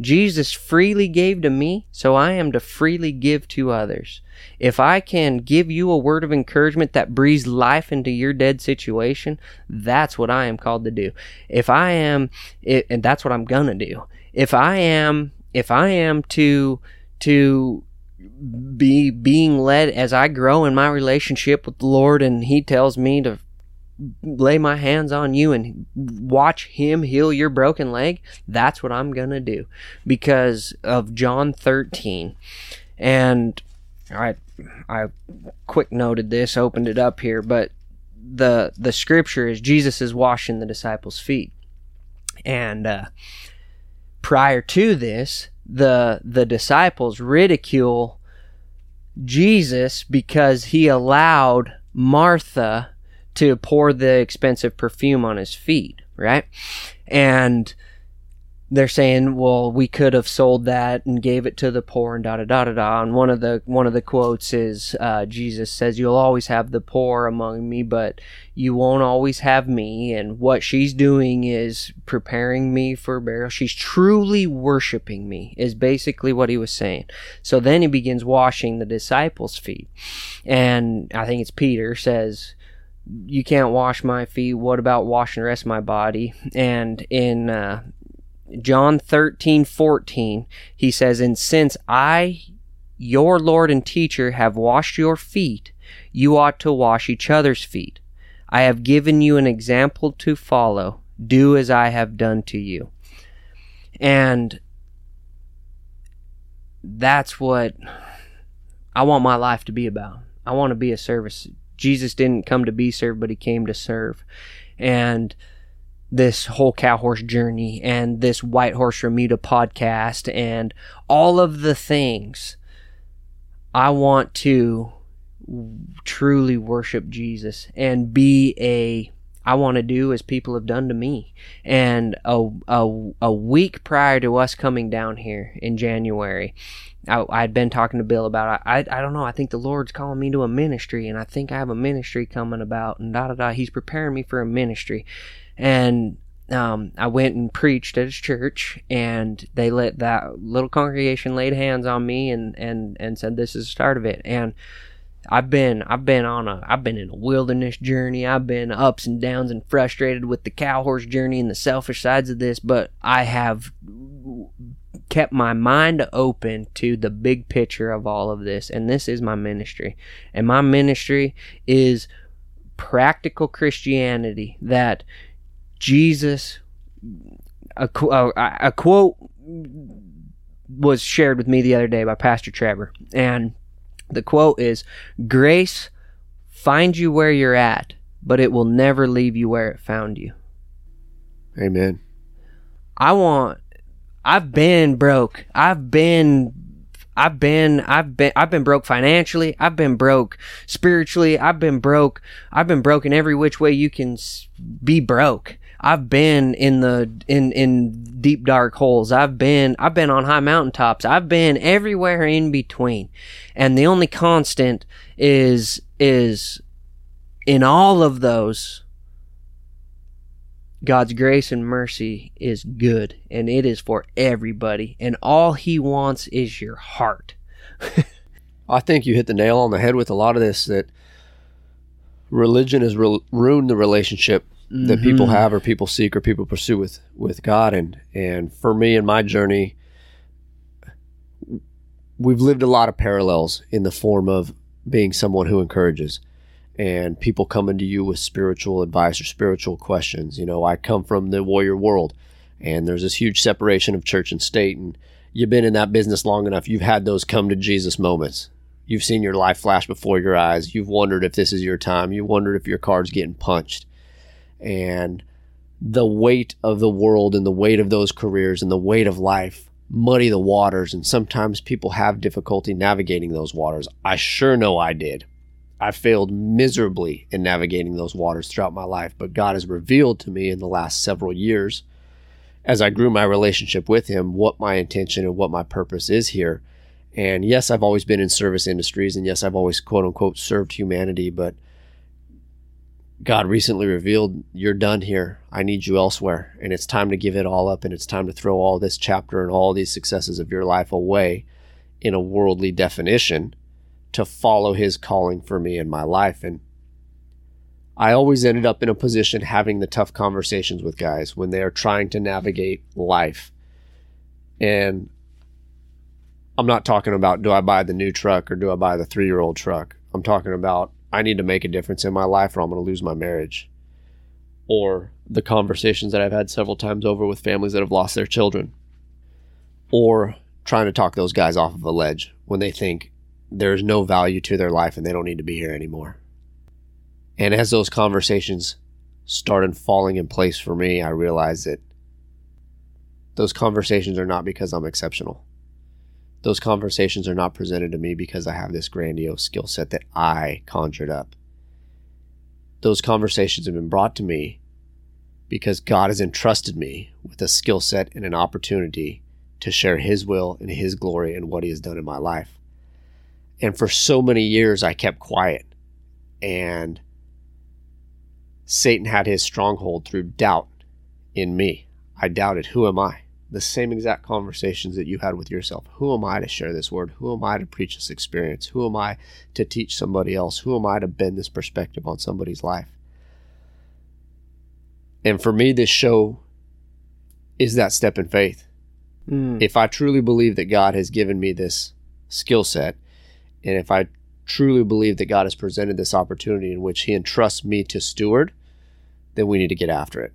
S2: Jesus freely gave to me, so I am to freely give to others. If I can give you a word of encouragement that breathes life into your dead situation, that's what I am called to do. If I am, it, and that's what I'm gonna do. If I am, if I am to to be being led as I grow in my relationship with the Lord, and He tells me to lay my hands on you and watch him heal your broken leg, that's what I'm going to do because of John 13. And I I quick noted this, opened it up here, but the the scripture is Jesus is washing the disciples' feet. And uh, prior to this, the the disciples ridicule Jesus because he allowed Martha to pour the expensive perfume on his feet, right? And they're saying, well, we could have sold that and gave it to the poor and da da da da da. And one of the one of the quotes is uh, Jesus says, "You'll always have the poor among me, but you won't always have me." And what she's doing is preparing me for burial. She's truly worshiping me, is basically what he was saying. So then he begins washing the disciples' feet, and I think it's Peter says, you can't wash my feet. What about washing the rest of my body? And in uh, John 13, 14, he says, And since I, your Lord and teacher, have washed your feet, you ought to wash each other's feet. I have given you an example to follow. Do as I have done to you. And that's what I want my life to be about. I want to be a service. Jesus didn't come to be served, but he came to serve. And this whole cow horse journey and this white horse remuda podcast and all of the things i want to truly worship jesus and be a i want to do as people have done to me and a, a, a week prior to us coming down here in january I, I'd been talking to Bill about I, I I don't know I think the Lord's calling me to a ministry and I think I have a ministry coming about and da da da He's preparing me for a ministry and um, I went and preached at his church, and they let that little congregation laid hands on me and and and said this is the start of it. And I've been I've been on a I've been in a wilderness journey. I've been ups and downs and frustrated with the cow horse journey and the selfish sides of this, but I have kept my mind open to the big picture of all of this and this is my ministry. And my ministry is practical Christianity that Jesus, a, a, a quote was shared with me the other day by Pastor Trevor. And the quote is Grace finds you where you're at, but it will never leave you where it found you.
S1: Amen.
S2: I want I've been broke. I've been I've been I've been I've been broke financially. I've been broke spiritually. I've been broke. I've been broken every which way you can be broke. I've been in the in in deep dark holes. I've been I've been on high mountaintops. I've been everywhere in between. And the only constant is is in all of those God's grace and mercy is good and it is for everybody and all he wants is your heart. (laughs)
S1: I think you hit the nail on the head with a lot of this that religion has ru- ruined the relationship that mm-hmm. people have or people seek or people pursue with with God and and for me in my journey we've lived a lot of parallels in the form of being someone who encourages and people coming to you with spiritual advice or spiritual questions. You know, I come from the warrior world and there's this huge separation of church and state and you've been in that business long enough, you've had those come to Jesus moments. You've seen your life flash before your eyes. You've wondered if this is your time. You wondered if your card's getting punched. And the weight of the world and the weight of those careers and the weight of life muddy the waters and sometimes people have difficulty navigating those waters. I sure know I did. I failed miserably in navigating those waters throughout my life, but God has revealed to me in the last several years as I grew my relationship with Him what my intention and what my purpose is here. And yes, I've always been in service industries, and yes, I've always quote unquote served humanity, but God recently revealed, You're done here. I need you elsewhere. And it's time to give it all up, and it's time to throw all this chapter and all these successes of your life away in a worldly definition to follow his calling for me in my life. And I always ended up in a position having the tough conversations with guys when they are trying to navigate life. And I'm not talking about do I buy the new truck or do I buy the three year old truck? I'm talking about I need to make a difference in my life or I'm going to lose my marriage. Or the conversations that I've had several times over with families that have lost their children. Or trying to talk those guys off of a ledge when they think there's no value to their life and they don't need to be here anymore. And as those conversations started falling in place for me, I realized that those conversations are not because I'm exceptional. Those conversations are not presented to me because I have this grandiose skill set that I conjured up. Those conversations have been brought to me because God has entrusted me with a skill set and an opportunity to share His will and His glory and what He has done in my life. And for so many years, I kept quiet. And Satan had his stronghold through doubt in me. I doubted, who am I? The same exact conversations that you had with yourself. Who am I to share this word? Who am I to preach this experience? Who am I to teach somebody else? Who am I to bend this perspective on somebody's life? And for me, this show is that step in faith. Mm. If I truly believe that God has given me this skill set and if I truly believe that God has presented this opportunity in which He entrusts me to steward, then we need to get after it.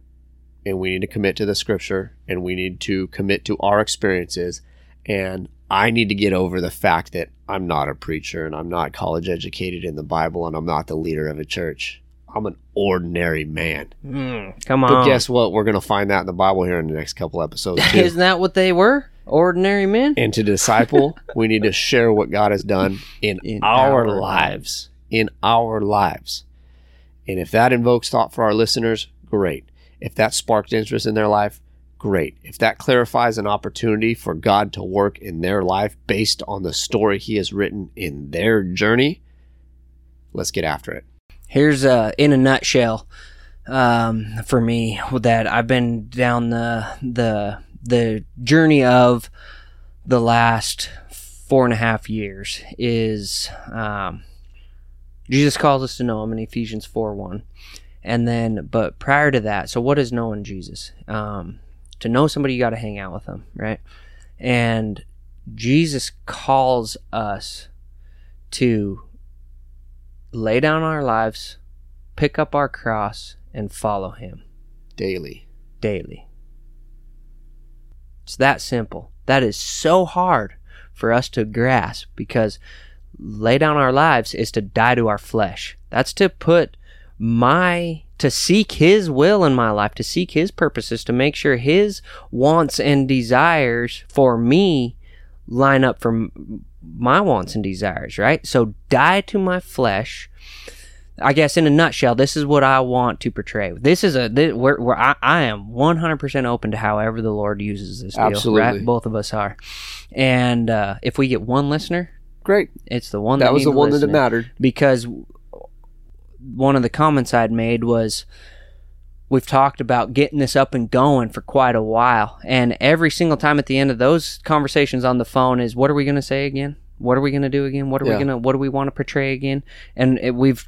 S1: And we need to commit to the scripture and we need to commit to our experiences. And I need to get over the fact that I'm not a preacher and I'm not college educated in the Bible and I'm not the leader of a church. I'm an ordinary man.
S2: Mm, come on.
S1: But guess what? We're going to find that in the Bible here in the next couple episodes. Too.
S2: Isn't that what they were? ordinary men.
S1: And to disciple, we need to share what God has done in, in our, our lives. lives. In our lives. And if that invokes thought for our listeners, great. If that sparked interest in their life, great. If that clarifies an opportunity for God to work in their life based on the story He has written in their journey, let's get after it.
S2: Here's uh, in a nutshell um, for me that I've been down the the the journey of the last four and a half years is um, Jesus calls us to know him in Ephesians 4 1. And then, but prior to that, so what is knowing Jesus? Um, to know somebody, you got to hang out with them, right? And Jesus calls us to lay down our lives, pick up our cross, and follow him
S1: daily.
S2: Daily. It's that simple. That is so hard for us to grasp because lay down our lives is to die to our flesh. That's to put my to seek his will in my life, to seek his purposes, to make sure his wants and desires for me line up for my wants and desires, right? So die to my flesh. I guess in a nutshell, this is what I want to portray. This is a this, where, where I, I am 100% open to however the Lord uses this deal,
S1: Absolutely.
S2: right? Both of us are. And uh, if we get one listener,
S1: Great.
S2: it's the one that,
S1: That was the
S2: to
S1: one that
S2: listen.
S1: mattered.
S2: because one of the comments I'd made was we've talked about getting this up and going for quite a while and every single time at the end of those conversations on the phone is what are we going to say again what are we going to do again what are
S1: Yeah.
S2: we going to what do we want to portray again and it, we've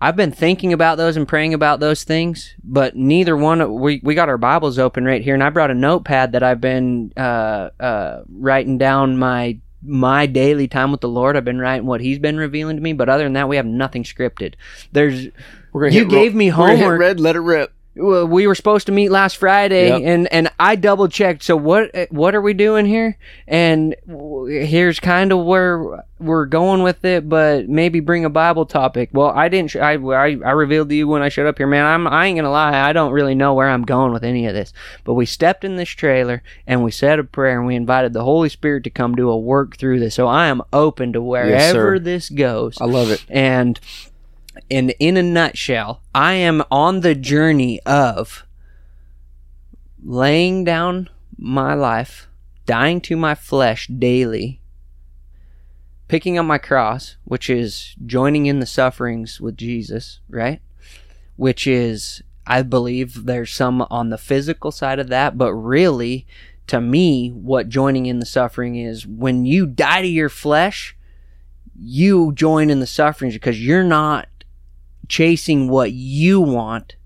S2: I've been thinking about those and praying about those things, but neither one. We we got our Bibles open right here, and I brought a notepad that I've been uh, uh, writing down my my daily time with the Lord. I've been writing what He's been revealing to me, but other than that, we have nothing scripted. There's
S1: We're gonna
S2: You gave me
S1: we're gonna hit
S2: homework.
S1: red, let it rip.
S2: We were supposed to meet last Friday,
S1: Yep.
S2: and and I double checked. So what what are we doing here? And w- here's kind of where we're going with it, but maybe bring a Bible topic. Well, I didn't. Sh- I, I I revealed to you when I showed up here, man. I'm I ain't gonna lie. I don't really know where I'm going with any of this. But we stepped in this trailer and we said a prayer and we invited the Holy Spirit to come do a work through this. So I am open to wherever
S1: sir.
S2: this goes.
S1: I love it.
S2: And in in a nutshell, I am on the journey of laying down my life, dying to my flesh daily, picking up my cross, which is joining in the sufferings with Jesus, right? Which is I believe there's some on the physical side of that, but really to me what joining in the suffering is when you die to your flesh, you join in the sufferings because you're not chasing what you want.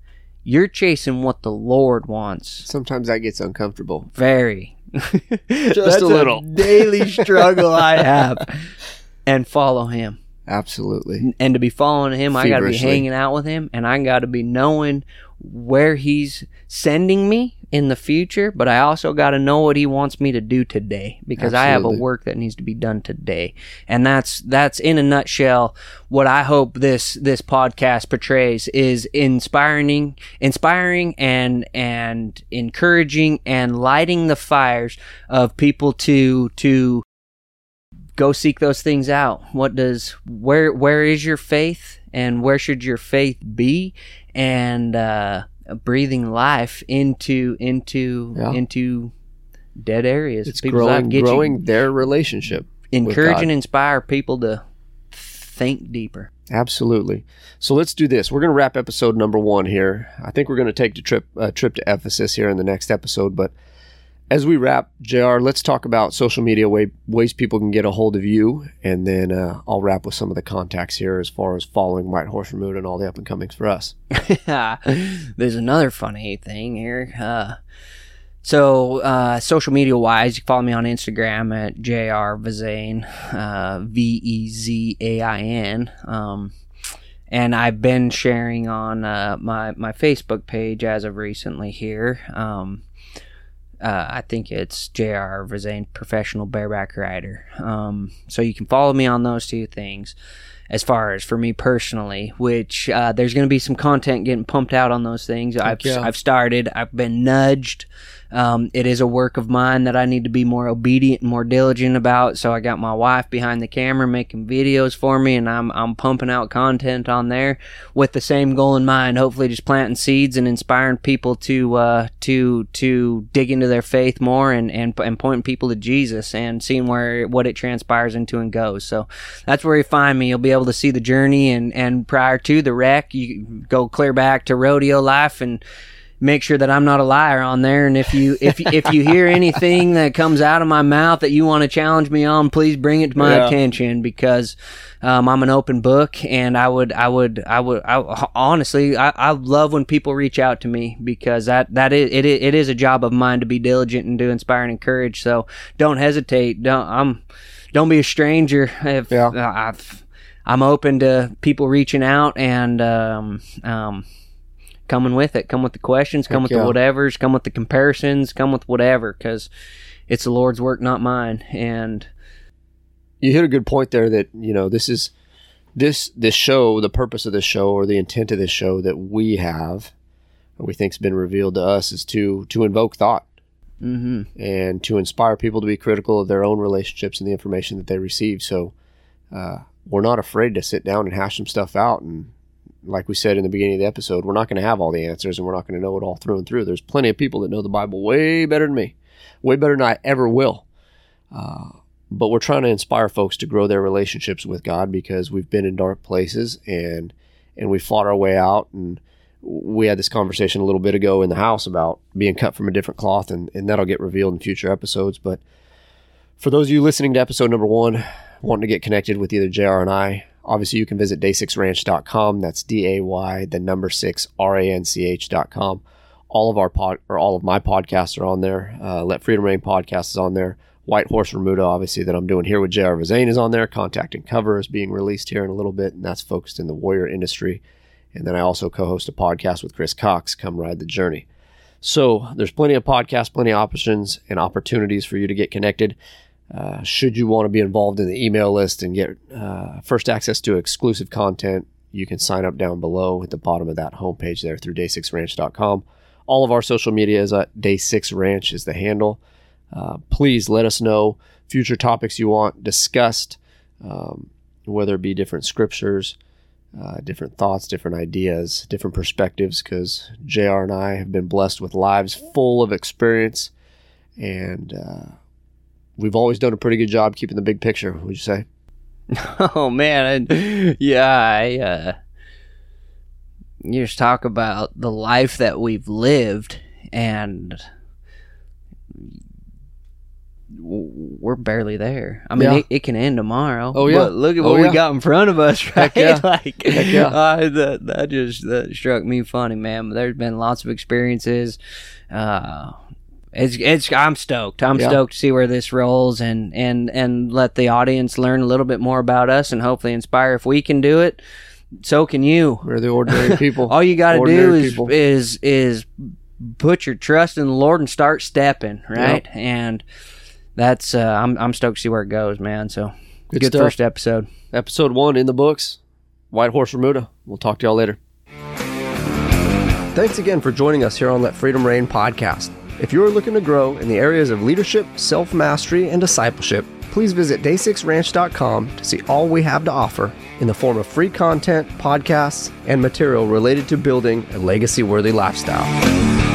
S2: You're chasing what the Lord wants.
S1: Sometimes that gets uncomfortable.
S2: Very. (laughs)
S1: Just a little. (laughs)
S2: daily struggle I (laughs) have. And follow him.
S1: Absolutely.
S2: And to be following him, I got to be hanging out with him and I got to be knowing where he's sending me in the future, but I also got to know what he wants me to do today because I have a work that needs to be done today. And that's that's in a nutshell what I hope this this podcast portrays is inspiring inspiring and and encouraging and lighting the fires of people to to go seek those things out. What does where where is your faith and where should your faith be? And uh breathing life into into
S1: Yeah.
S2: into dead areas
S1: It's
S2: People's life.
S1: growing,
S2: you-
S1: growing their relationship.
S2: encourage and inspire people to think deeper
S1: Absolutely. So let's do this. We're going to wrap episode number one here. I think we're going to take the trip uh, trip to Ephesus here in the next episode. But as we wrap, Jr., let's talk about social media way, ways people can get a hold of you, and then uh, I'll wrap with some of the contacts here as far as following White Horse Remuda and all the up and comings for us. (laughs)
S2: There's another funny thing here. Uh, so, uh, social media wise, you can follow me on Instagram at JR Vezain, uh, V E Z A I N. Um, and I've been sharing on uh, my, my Facebook page as of recently here. Um, uh, I think it's JR Vezain, professional bareback rider. Um, so you can follow me on those two things as far as for me personally, which uh, there's going to be some content getting pumped out on those things. I've. I've started, I've been nudged. Um, it is a work of mine that I need to be more obedient and more diligent about. So I got my wife behind the camera making videos for me, and I'm I'm pumping out content on there with the same goal in mind. Hopefully, just planting seeds and inspiring people to uh, to to dig into their faith more and, and and pointing people to Jesus and seeing where what it transpires into and goes. So that's where you find me. You'll be able to see the journey and and prior to the wreck, you go clear back to rodeo life and make sure that I'm not a liar on there. And if you if if you hear (laughs) anything that comes out of my mouth that you want to challenge me on, please bring it to my
S1: Yeah.
S2: attention because um, I'm an open book, and I would I would I would I, honestly I, I love when people reach out to me because that that is it, it is a job of mine to be diligent and to inspire and encourage. So don't hesitate. Don't I'm don't be a stranger. If
S1: Yeah.
S2: uh, I've, I'm open to people reaching out and um, um, coming with it. Come with the questions. Come
S1: Heck
S2: with
S1: yeah.
S2: the whatevers. Come with the comparisons. Come with whatever, because it's the Lord's work, not mine. And
S1: you hit a good point there that you know this is this this show, the purpose of this show or the intent of this show that we have, or we think's been revealed to us, is to to invoke thought
S2: Mm-hmm.
S1: and to inspire people to be critical of their own relationships and the information that they receive. So uh, we're not afraid to sit down and hash some stuff out. And like we said in the beginning of the episode, we're not going to have all the answers and we're not going to know it all through and through. There's plenty of people that know the Bible way better than me, way better than I ever will. Uh, but we're trying to inspire folks to grow their relationships with God because we've been in dark places and and we fought our way out and we had this conversation a little bit ago in the house about being cut from a different cloth, and, and that'll get revealed in future episodes. But for those of you listening to episode number one, wanting to get connected with either JR and I, obviously you can visit day6ranch.com. That's D A Y, the number six, R A N C H.com. All of our pod, or all of my podcasts are on there. Uh, Let Freedom Reign podcast is on there. White Horse Remuda, obviously, that I'm doing here with JR Vezain is on there. Contact and Cover is being released here in a little bit, and that's focused in the warrior industry. And then I also co host a podcast with Chris Cox, Come Ride the Journey. So there's plenty of podcasts, plenty of options and opportunities for you to get connected. Uh, should you want to be involved in the email list and get uh, first access to exclusive content, you can sign up down below at the bottom of that homepage there through day6ranch.com. All of our social media is at day6ranch is the handle. Uh, please let us know future topics you want discussed, um, whether it be different scriptures, uh, different thoughts, different ideas, different perspectives, because JR and I have been blessed with lives full of experience, and uh, we've always done a pretty good job keeping the big picture. Would you say? (laughs)
S2: Oh man, I, yeah, I uh, you just talk about the life that we've lived, and we're barely there. I mean,
S1: Yeah.
S2: it, it can end tomorrow.
S1: Oh, yeah.
S2: But look at
S1: Oh,
S2: what
S1: yeah.
S2: we got in front of us, (laughs) right?
S1: yeah. (laughs)
S2: like,
S1: Heck yeah.
S2: uh, that that just that struck me funny, man. There's been lots of experiences. Uh, it's it's I'm stoked. I'm
S1: Yeah.
S2: stoked to see where this rolls and and and let the audience learn a little bit more about us and hopefully inspire. If we can do it, so can you.
S1: We're the ordinary (laughs) people.
S2: All you got to do is
S1: people.
S2: is is put your trust in the Lord and start stepping, right? And that's uh, I'm I'm stoked to see where it goes, man. So
S1: Good
S2: good,
S1: stuff.
S2: first episode.
S1: Episode one in the books. White Horse Remuda. We'll talk to y'all later. Thanks again for joining us here on Let Freedom Reign podcast. If you are looking to grow in the areas of leadership, self mastery, and discipleship, please visit day6ranch.com to see all we have to offer in the form of free content, podcasts, and material related to building a legacy worthy lifestyle.